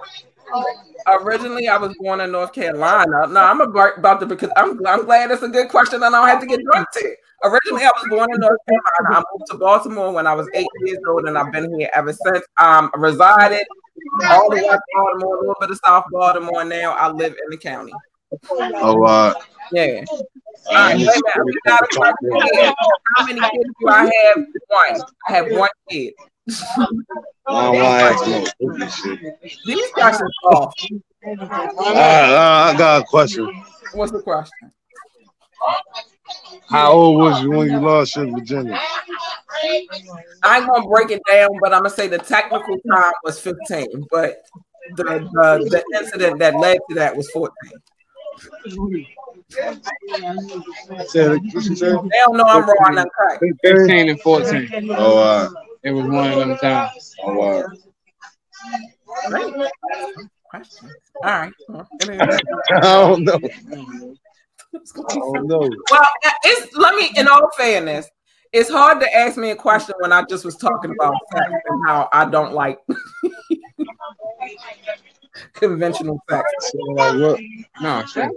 Originally, I was born in North Carolina. No, I'm about to because I'm I'm glad it's a good question and I don't have to get drunk to. Originally, I was born in North Carolina. I moved to Baltimore when I was eight years old, and I've been here ever since. Um, resided all the way West Baltimore, a little bit of South Baltimore. Now I live in the county. Oh, uh, Yeah. All right, wait a minute. We got a question. How many kids do I have? One. I have one kid. I don't want to ask no stupid shit. These questions off. All right, uh, I got a question. What's the question? How old was you when you lost your virginity? I ain't gonna break it down, but I'm gonna say the technical time was 15, but the the, the incident that led to that was 14. Said it- what you said? They don't know I'm raw and uncut. 15 and 14. Oh, uh, It was one of them times. oh, uh, Question. All right. Well, I don't know. I don't know. Well, it's let me. In all fairness, it's hard to ask me a question when I just was talking about sex and how I don't like conventional sex. So, No, sure.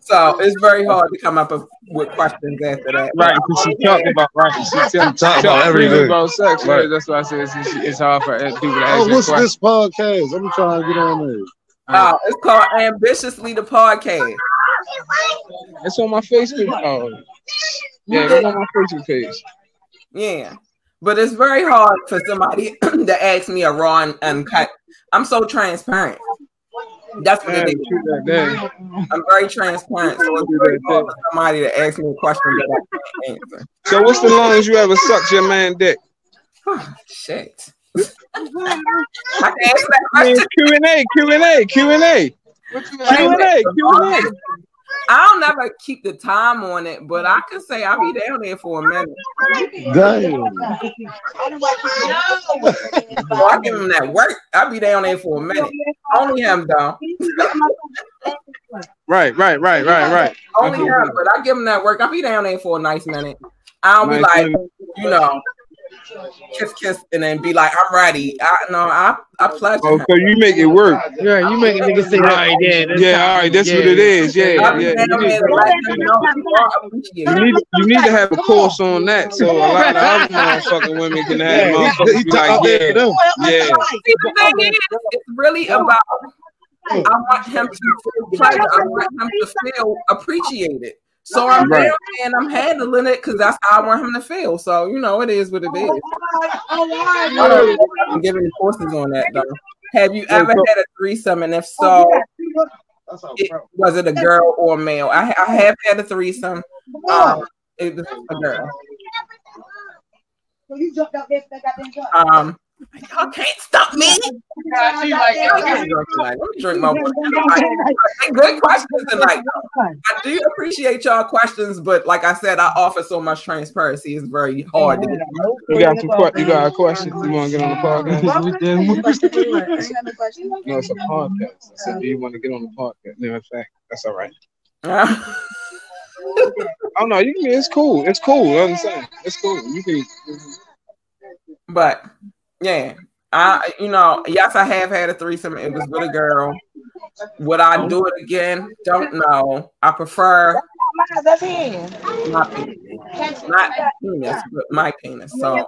so it's very hard to come up with questions after that. Right, because she talked about right. She talked about about everything. about sex. Right. Right. That's why I said it's, it's hard for people to ask Oh, what's questions. this podcast? I'm trying to get on there. Uh, it's called Ambitiously the Podcast. It's on my Facebook. Oh, yeah, it's on my Facebook page. Yeah. But it's very hard for somebody to ask me a raw and uncut. I'm so transparent. That's what Yeah, it is. that. I'm very transparent. So it's very hard for somebody to ask me a question that I can't answer. So, what's the longest you ever sucked your man dick? Ah, shit. I can answer that I mean, question. Q and A, Q and A, Q and A, Q and A, Q and A. I'll never keep the time on it, but I can say I'll be down there for a minute. Damn. So I give him that work. I'll be down there for a minute. Only him though. Right, right, right, right, right. Only him, but I give him that work. I'll be down there for a nice minute. I'll be Nice like, minute. you know, kiss, kiss, and then be like, I'm ready. I no, I, I pleasure Oh, so you make it work? Yeah, you make a nigga say, all right, yeah, Yeah, all right, that's Yeah. what it is. Yeah, I'll yeah. You need, to let him know you are appreciated. you need, to have a course on that, so a lot of other motherfucking women can have motherfuckers He be took like, out there for yeah, yeah. See, the thing is, it's really about. I want him to feel pleasure. I want him to feel appreciated. So I'm Right. there and I'm handling it because that's how I want him to feel. So you know, it is what it is. I don't know if I'm giving courses on that though. Have you ever had a threesome, and if so, it, was it a girl or a male? I, I have had a threesome. Um, it was a girl. Um, y'all can't stop me. Y'all can't drink tonight. Let me drink my water. Good questions tonight. I do appreciate y'all questions, but like I said, I offer so much transparency. It's very hard to get. You got some que- You got a question? You want to get on the podcast? No, it's a podcast. I said, do you want to get on the podcast? No, in fact, that's all right. Oh no, you can. It's cool. It's cool. I'm saying it's cool. You can. but yeah, I you know, yes, I have had a threesome. It was with a girl. Would I do it again? Don't know. I prefer my penis, not penis, but my penis. So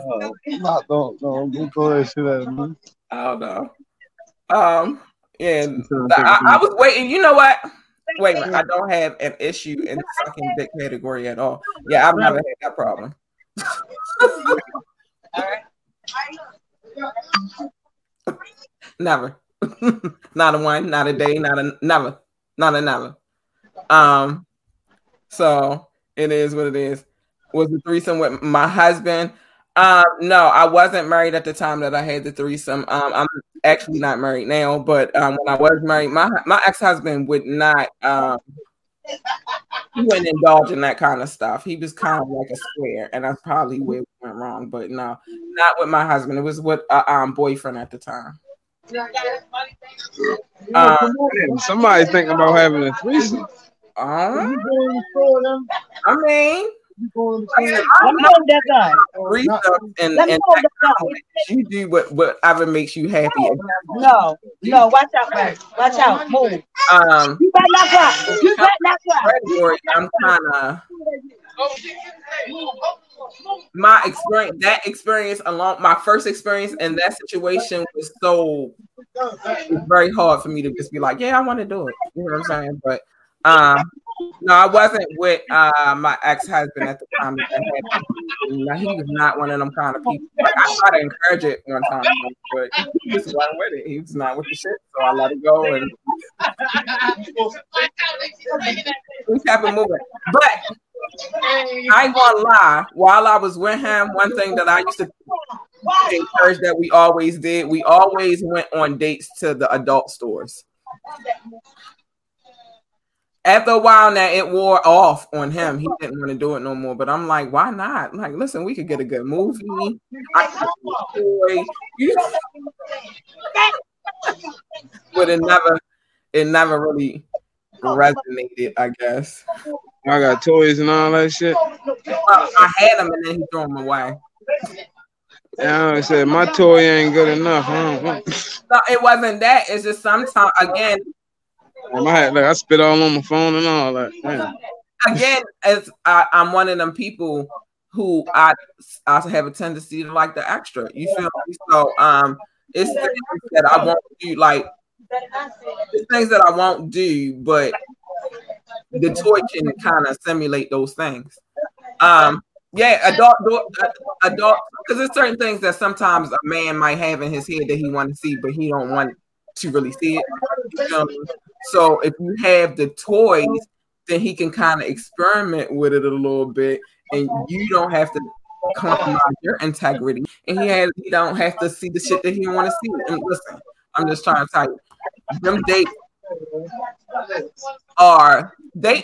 Oh, no, don't, don't, don't throw that shit at me. I don't know. Um, and I, I was waiting. You know what? Wait, I don't have an issue in the sucking dick category at all. Yeah, I've never had that problem. never. not a one, not a day, not a never, not a never. Um, so it is what it is. Was the threesome with my husband? Um, no, I wasn't married at the time that I had the threesome. Um, I'm actually not married now, but um, when I was married, my my ex husband would not um he wouldn't indulge in that kind of stuff. He was kind of like a square, and that's probably where we went wrong. But no, not with my husband. It was with a um boyfriend at the time. Um, somebody's thinking about having a threesome. um, I mean, Let me hold that gun. threesome and, Let me and hold that gun. you do what whatever makes you happy. No, no, watch out, man. Watch out. Move. Um, You better not cry. You better not cry. category, I'm kind of my experience. That experience along my first experience in that situation was so was very hard for me to just be like, yeah, I want to do it. You know what I'm saying? But um, no, I wasn't with uh my ex husband at the time. That that happened. No, he was not one of them kind of people. Like, I tried to encourage it one time, but he just wasn't with it. He was not with the shit, so I let it go and we kept it moving. But I ain't gonna lie. While I was with him, one thing that I used to encourage that we always did, we always went on dates to the adult stores. After a while, now it wore off on him. He didn't want to do it no more. But I'm like, why not? Like, listen, we could get a good movie. I could enjoy. You but it never, it never really resonated. I guess. I got toys and all that shit. I had them and then he threw them away. Yeah, I said my toy ain't good enough. Huh? No, it wasn't that. It's just sometimes again. I had like I spit all on my phone and all that. Again, as I, I'm one of them people who I I have a tendency to like the extra. You feel me? So um, it's things that I won't do like it's things that I won't do, but the toy can kind of simulate those things. Um, yeah, adult, adult, because there's certain things that sometimes a man might have in his head that he want to see, but he don't want to really see it. You know? So if you have the toys, then he can kind of experiment with it a little bit, and you don't have to compromise your integrity, and he has he don't have to see the shit that he want to see. And listen, I'm just trying to tell you, them dates are they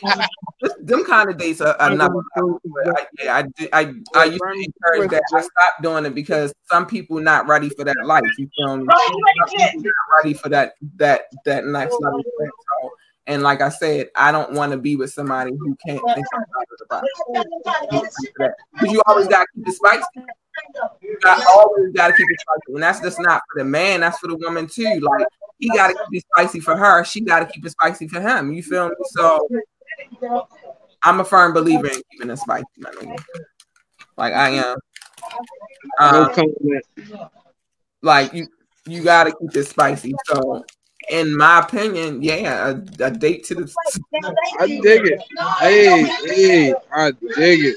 them kind of dates are another. I, yeah, I, I I used to encourage that. I stopped doing it because some people not ready for that life. You feel me? Not ready for that that that next level. So, and like I said, I don't want to be with somebody who can't think about it. Because you always got to keep it spicy. You got, always got to keep it spicy, and that's just not for the man. That's for the woman too. Like he got to keep it spicy for her. She got to keep it spicy for him. You feel me? So I'm a firm believer in keeping it spicy, man. Like I am. Um, like you, you got to keep it spicy. So, in my opinion, yeah, a, a date to the. I dig it. Hey, hey, I dig it.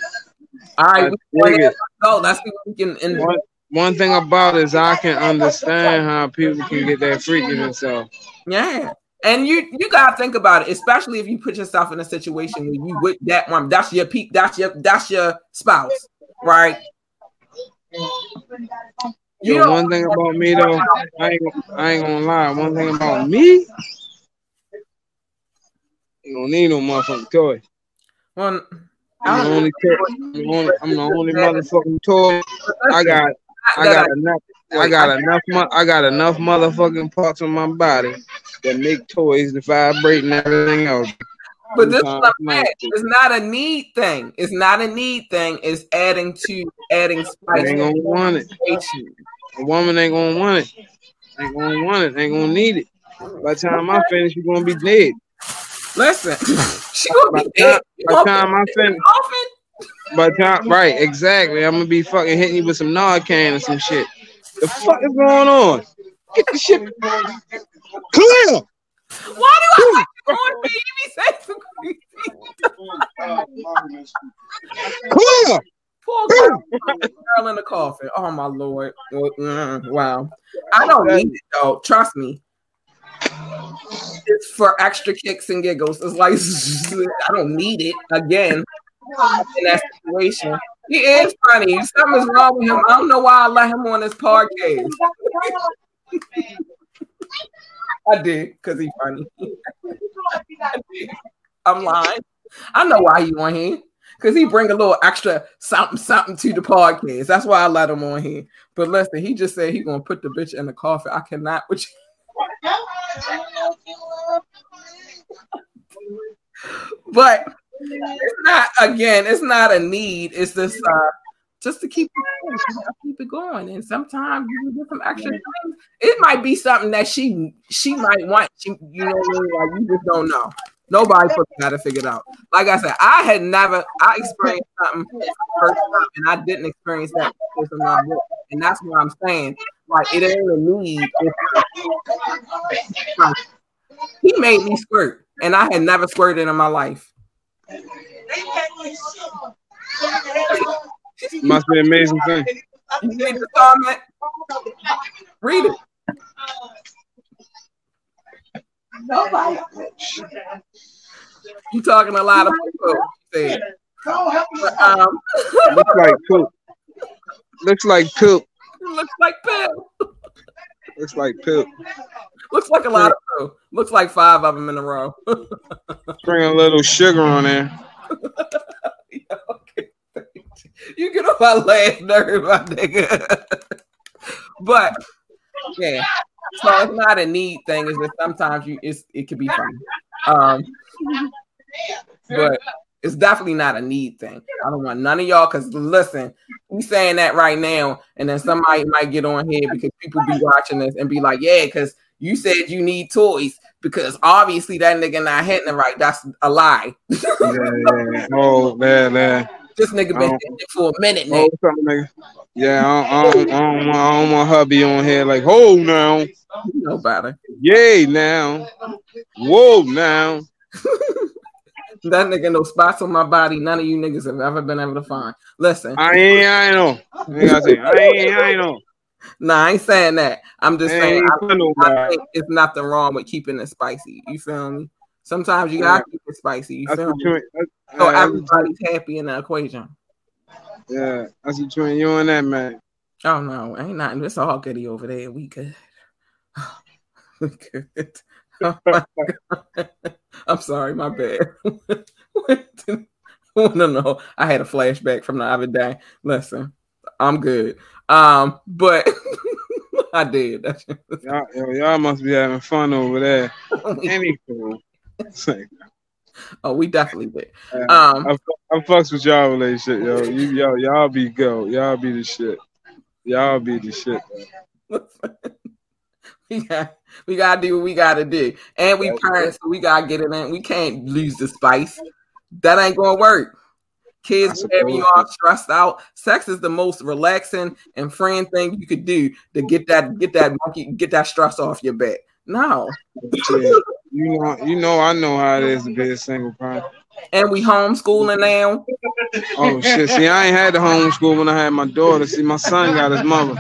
All right, I dig it. Go. Let's see what we can. In- one, one thing about it is I can understand how people can get that freaky themselves. Yeah. And you you gotta think about it, especially if you put yourself in a situation where you with that one, that's your peak, that's your that's your spouse, right? You know, one thing about me though, I ain't, I ain't gonna lie. One thing about me, you don't need no motherfucking toy. Well, I'm the only, I'm the only, I'm the only motherfucking toy. I got, I got enough. I got enough. I got enough motherfucking parts on my body that make toys to vibrate and everything else. But this is. It's not a need thing. It's not a need thing. It's adding to adding spice. Ain't gonna want it. A woman ain't gonna want it. Ain't gonna want it. Ain't gonna need it. By the time I finish, you're gonna be dead. Listen, she gonna be dead. By the time I finish, by time right, exactly. I'm gonna be fucking hitting you with some Narcan or some shit. The fuck is going on? Get the shit clear. Why do I like on me? You be saying some creepy. Clear. Poor girl, girl in the coffin. Oh my lord! Mm, wow, I don't need it though. Trust me. It's for extra kicks and giggles. It's like I don't need it again in that situation. He is funny. Something's wrong with him. I don't know why I let him on this podcast. I did because he's funny. I'm lying. I know why he on here. Cause he bring a little extra something something to the podcast. That's why I let him on here. But listen, he just said he gonna put the bitch in the coffin. I cannot you. but it's not again, it's not a need. It's just uh just to keep it going, keep it going. And sometimes you do some extra things. It might be something that she she might want. She, you know, like you just don't know. Nobody got to figure it out. Like I said, I had never I experienced something first time, and I didn't experience that and that's what I'm saying. Like it ain't a need. Like, he made me squirt, and I had never squirted in my life. Must be an amazing thing. You read the comment? Read it. Nobody. You talking a lot of people. But, um, looks like poop. Looks like poop. Looks like poop. Looks like poop. Looks like a lot of. Looks like five of them in a row. Bring a little sugar on there. You get on my last nerve, my nigga. but yeah, so it's not a need thing. It's just sometimes you it's it could be fun. Um, but It's definitely not a need thing. I don't want none of y'all because listen, we saying that right now, and then somebody might get on here because people be watching this and be like, yeah, because you said you need toys because obviously that nigga not hitting it right. That's a lie. yeah, yeah. Oh man, man. This nigga been hitting it for a minute now. Oh, nigga. Yeah, I don't, I, don't, I, don't, I don't want hubby on here like, hold now. No better. Yay now. Whoa now. that nigga no spots on my body. None of you niggas have ever been able to find. Listen. I ain't I know. I ain't I ain't I know. Nah, I ain't saying that. I'm just saying I, I, think it's nothing wrong with keeping it spicy. You feel me? Sometimes you gotta yeah. keep it spicy. You feel me? so everybody's happy in the equation. Yeah, that's between you and that man. Oh no, ain't nothing. It's all goody over there. We good. we good. Oh I'm sorry, my bad. no, no, I had a flashback from the other day. Listen, I'm good. Um, but I did. y'all, y'all must be having fun over there. Any Oh, we definitely did. Um, I, I fucks with y'all relationship, yo. You, yo, y'all be go. Y'all be the shit. Y'all be the shit. we got, we gotta do what we gotta do, and we parents, so we gotta get it in. We can't lose the spice. That ain't gonna work. Kids, whenever you are stressed out, sex is the most relaxing and freeing thing you could do to get that get that monkey get that stress off your back. No, you know, you know, I know how it is to be a single parent. And we homeschooling now. Oh shit! See, I ain't had to homeschool when I had my daughter. See, my son got his mother.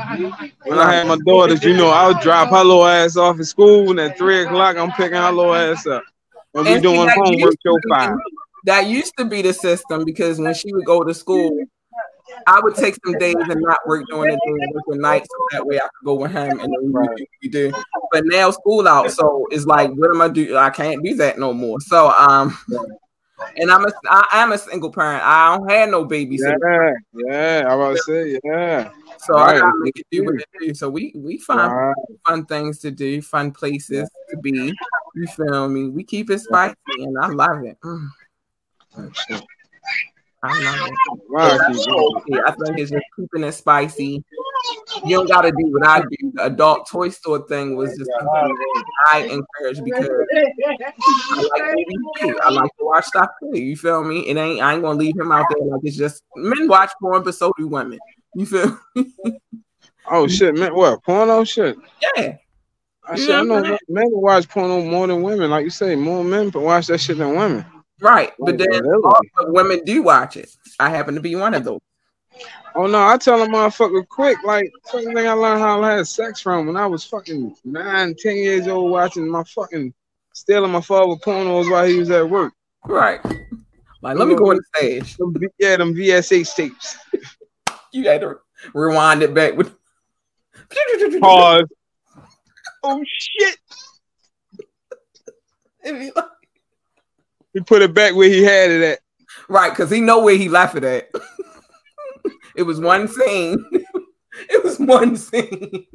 When I had my daughters, you know, I would drop her little ass off at school, and at three o'clock, I'm picking her little ass up, and we doing homework till five that used to be the system because when she would go to school, I would take some days and not work during the day and work the night so that way I could go with him and then we, we do. But now school out, so it's like, what am I do? I can't do that no more. So um, and I'm a I am a single parent. I don't have no babies. Yeah, yeah, I was to say yeah. So right. I gotta do what do. So we we find right. fun things to do, fun places to be. You feel me? We keep it spicy, and I love it. Mm. I love it. I think it's just keeping it spicy. You don't got to do what I do. The adult toy store thing was just I encourage because I like ABC. I like to watch stuff too. You feel me? It ain't. I ain't gonna leave him out there like it's just men watch porn, but so do women. You feel? oh shit, man! What porno shit? Yeah. I, said, I know men watch porno more than women. Like you say, more men watch that shit than women. Right, but then also women do watch it. I happen to be one of those. Oh no, I tell a motherfucker quick, like fucking thing I learned how I had sex from when I was fucking nine, ten years old watching my fucking stealing my father pornos while he was at work. Right. Like, let me go on the stage. Yeah, them VSH tapes. you had to rewind it back with pause. oh shit. He put it back where he had it at. Right, because he know where he left it at. it was one scene. it was one scene.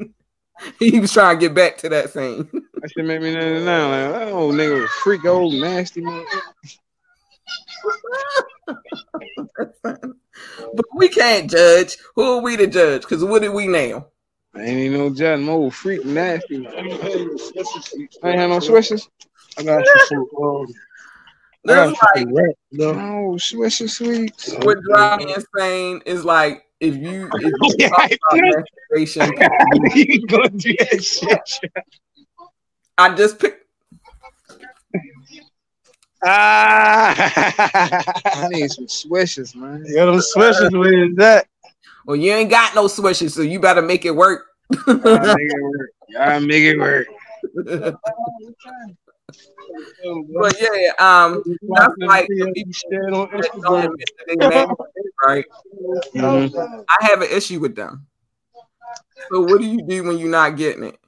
he was trying to get back to that scene. That should make me know. Like, oh, nigga, was freak old nasty man. but we can't judge. Who are we to judge? Because what did we now? I ain't even no judge. I'm old freak nasty. I ain't have no switches. I got you some. Um, There's like no swisher sweets. What drives me insane is like if you if you talk about masturbation, you go do that shit. I just picked. Ah, I need some swishes, man. Yeah, them swishes. Where is that? Well, you ain't got no swishes, so you better make it work. Y'all make it work. Y'all make it work. but yeah, um, that's like right. Mm-hmm. I have an issue with them. So what do you do when you're not getting it?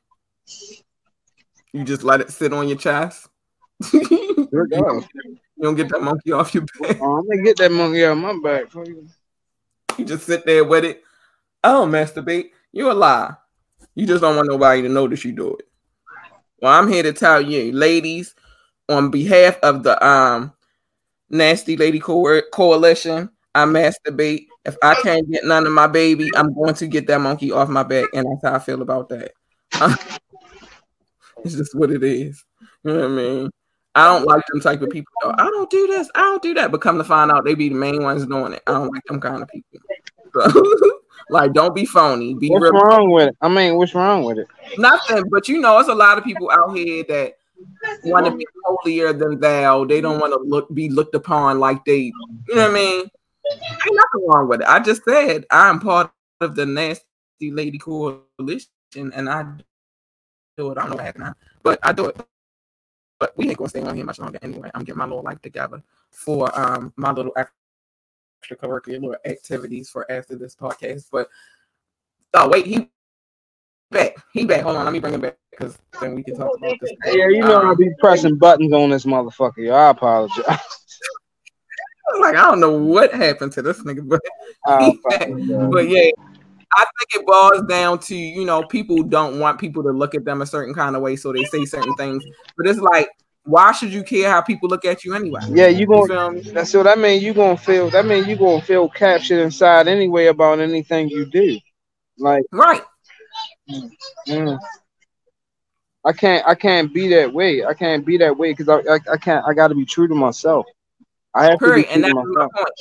You just let it sit on your chest. you don't get that monkey off your back. Oh, I'm gonna get that monkey off my back. You just sit there with it. Oh, masturbate. You're a lie. You just don't want nobody to notice you do it. Well, I'm here to tell you, ladies, on behalf of the um nasty lady co- coalition. I masturbate. If I can't get none of my baby, I'm going to get that monkey off my back, and that's how I feel about that. it's just what it is. You know what I mean? I don't like them type of people. Though. I don't do this. I don't do that. But come to find out, they be the main ones doing it. I don't like them kind of people. So, like, don't be phony. Be what's real. wrong with it? I mean, what's wrong with it? Nothing. But you know, it's a lot of people out here that want to be holier than thou. They don't want to look be looked upon like they. You know what I mean? Ain't nothing wrong with it. I just said I'm part of the nasty lady coalition, and I do it. I don't know what but I do it. But we ain't gonna stay on here much longer anyway. I'm getting my little life together for um my little extracurricular activities for after this podcast. But oh wait, he back. He back. Hold on, let me bring him back because then we can talk about this. Yeah, you know um, I'll be pressing buttons on this motherfucker. I apologize. like I don't know what happened to this nigga, but but yeah, I think it boils down to you know people don't want people to look at them a certain kind of way, so they say certain things. But it's like, why should you care how people look at you anyway? Yeah, you gonna. You that's so that mean you gonna feel. That mean you gonna feel captured inside anyway about anything you do. Like right. Mm, I can't. I can't be that way. I can't be that way because I, I, I. can't. I got to be true to myself. I have Period. to be true and that's to myself. My point.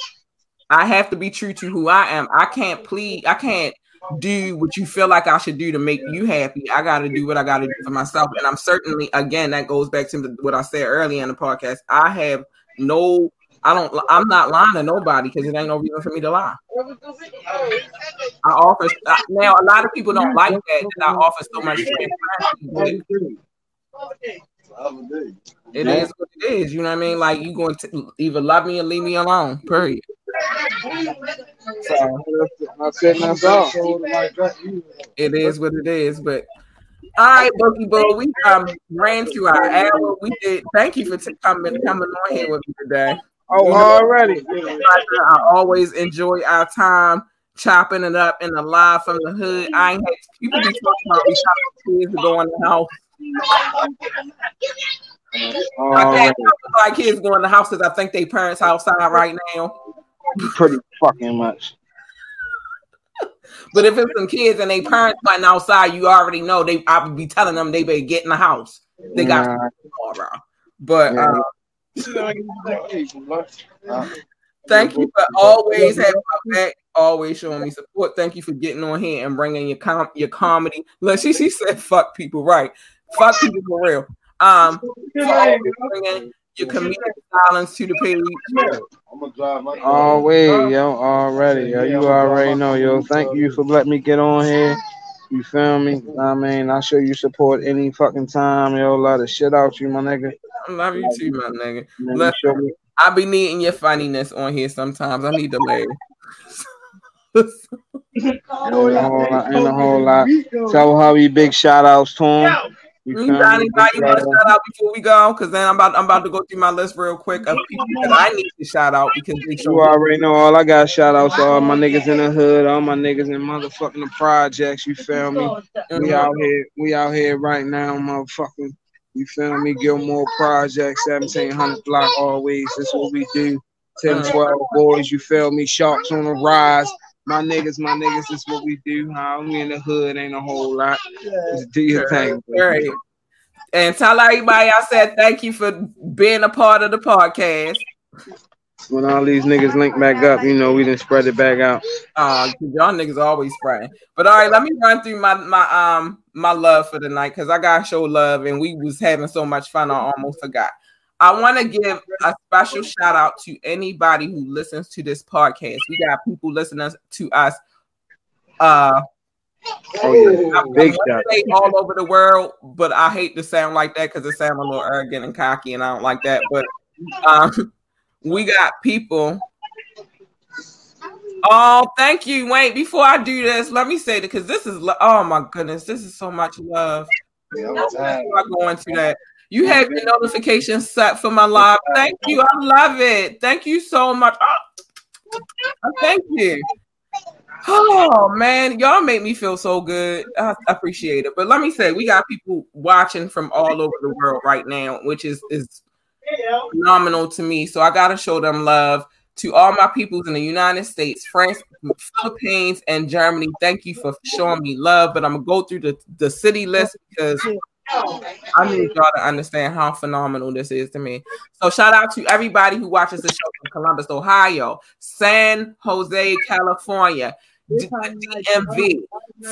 I have to be true to who I am. I can't plead. I can't do what you feel like I should do to make you happy. I got to do what I got to do for myself. And I'm certainly, again, that goes back to what I said earlier in the podcast. I have no, I don't, I'm not lying to nobody because it ain't no reason for me to lie. I offer, now a lot of people don't like that, that I offer so much. It is what it is. You know what I mean? Like you going to either love me or leave me alone. Period. So it is what it is. But all right, Boogie Bull, we um ran to our hour. We did. Thank you for t- coming coming on here with me today. Oh, already. I always enjoy our time chopping it up in the live from the hood. I ain't had people be talking about we chopping kids going to go in house. Oh, I can't my kids going to houses. I think they parents outside right now. Pretty fucking much. but if it's some kids and they parents fighting outside, you already know they. I would be telling them they better get in the house. They got nah. But yeah. uh, thank you for always having my back, always showing me support. Thank you for getting on here and bringing your com- your comedy. Look, she she said fuck people, right? Fuck people for real. Um, bringing your comedic silence to the page. Oh wait, yo, already, yo, you already know, yo. Thank you for letting me get on here. You feel me? I mean, I show you support any fucking time, yo. A lot of shit out you, my nigga. I love you too, my nigga. Listen, I be needing your funniness on here sometimes. I need to laugh. ain't, a whole lot, ain't a whole lot. Tell Hubby big shout outs to him. You, you got anybody you want to shout out before we go? Because then I'm about I'm about to go through my list real quick of people that I need to shout out because they You already know all I got shout outs all my niggas in the hood, all my niggas in motherfucking the projects. You feel me? Mm-hmm. We out here, we out here right now, motherfucking. You feel me? Gilmore Project, 1700 block always. That's what we do. 10, mm-hmm. 12 boys, you feel me? Sharks on the rise my niggas, my niggas, this what we do. Huh? We in the hood, ain't a whole lot. Just do your thing. Right. And tell everybody I said thank you for being a part of the podcast. When all these niggas link back up, you know, we didn't spread it back out. Uh, y'all niggas always spreading. But all right, let me run through my my um my love for the night because I gotta show love and we was having so much fun I almost forgot. I want to give a special shout out to anybody who listens to this podcast. We got people listening to us. Uh, oh yeah, big all over the world, but I hate to sound like that because it sounds a little arrogant and cocky, and I don't like that. But um, we got people. Oh, thank you, Wayne. Before I do this, let me say that because this is oh my goodness, this is so much love. Yeah, I go into that. You have your notifications set for my live. Thank you. I love it. Thank you so much. Oh, oh thank you. Oh man, y'all make me feel so good. I appreciate it. But let me say, we got people watching from all over the world right now, which is is phenomenal to me. So I gotta show them love to all my peoples in the United States, France, Philippines, and Germany. Thank you for showing me love. But I'm gonna go through the, the city list because I need y'all to understand how phenomenal this is to me. So shout out to everybody who watches the show from Columbus, Ohio, San Jose, California, DMV,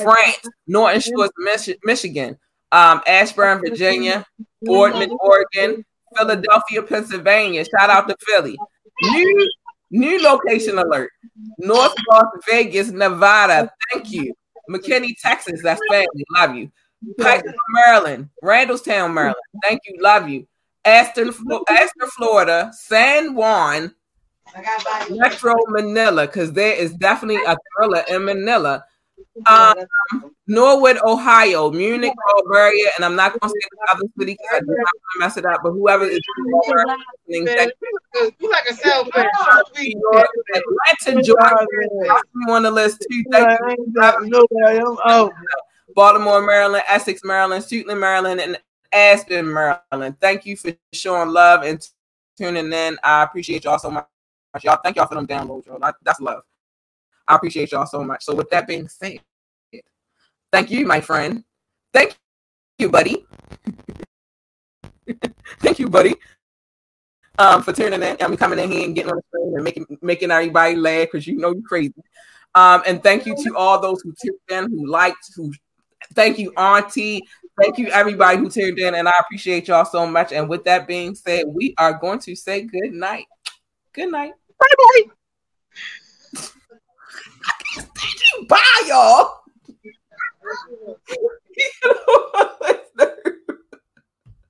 France, Norton Shores, Mich- Michigan, um, Ashburn, Virginia, Boardman, Oregon, Philadelphia, Pennsylvania. Shout out to Philly. New new location alert. North Las Vegas, Nevada. Thank you. McKinney, Texas. That's family. Love you. Pikesville, Maryland. Randallstown, Maryland. Thank you. Love you. Aston, Aston, Florida. San Juan. Metro Manila, because there is definitely a thriller in Manila. Um, Norwood, Ohio, Munich, Bulgaria, and I'm not going to say the other city because I do not want to mess it up. But whoever is listening, you like a cell phone. Atlanta, Georgia, I'm on the list too. Thank you. Oh. Baltimore, Maryland, Essex, Maryland, Suitland, Maryland, and Aspen, Maryland. Thank you for showing love and tuning in. I appreciate y'all so much. Y'all, thank y'all for them downloads, y'all. That's love. I appreciate y'all so much. So with that being said, thank you, my friend. Thank you, buddy. thank you, buddy. Um, for tuning in. I'm coming in here and getting on the screen and making making everybody laugh because you know you're crazy. Um, and thank you to all those who tuned in, who liked, who thank you, Auntie. Thank you, everybody who tuned in, and I appreciate y'all so much. And with that being said, we are going to say good night. Good night. Bye bye. Bye, y'all. you know,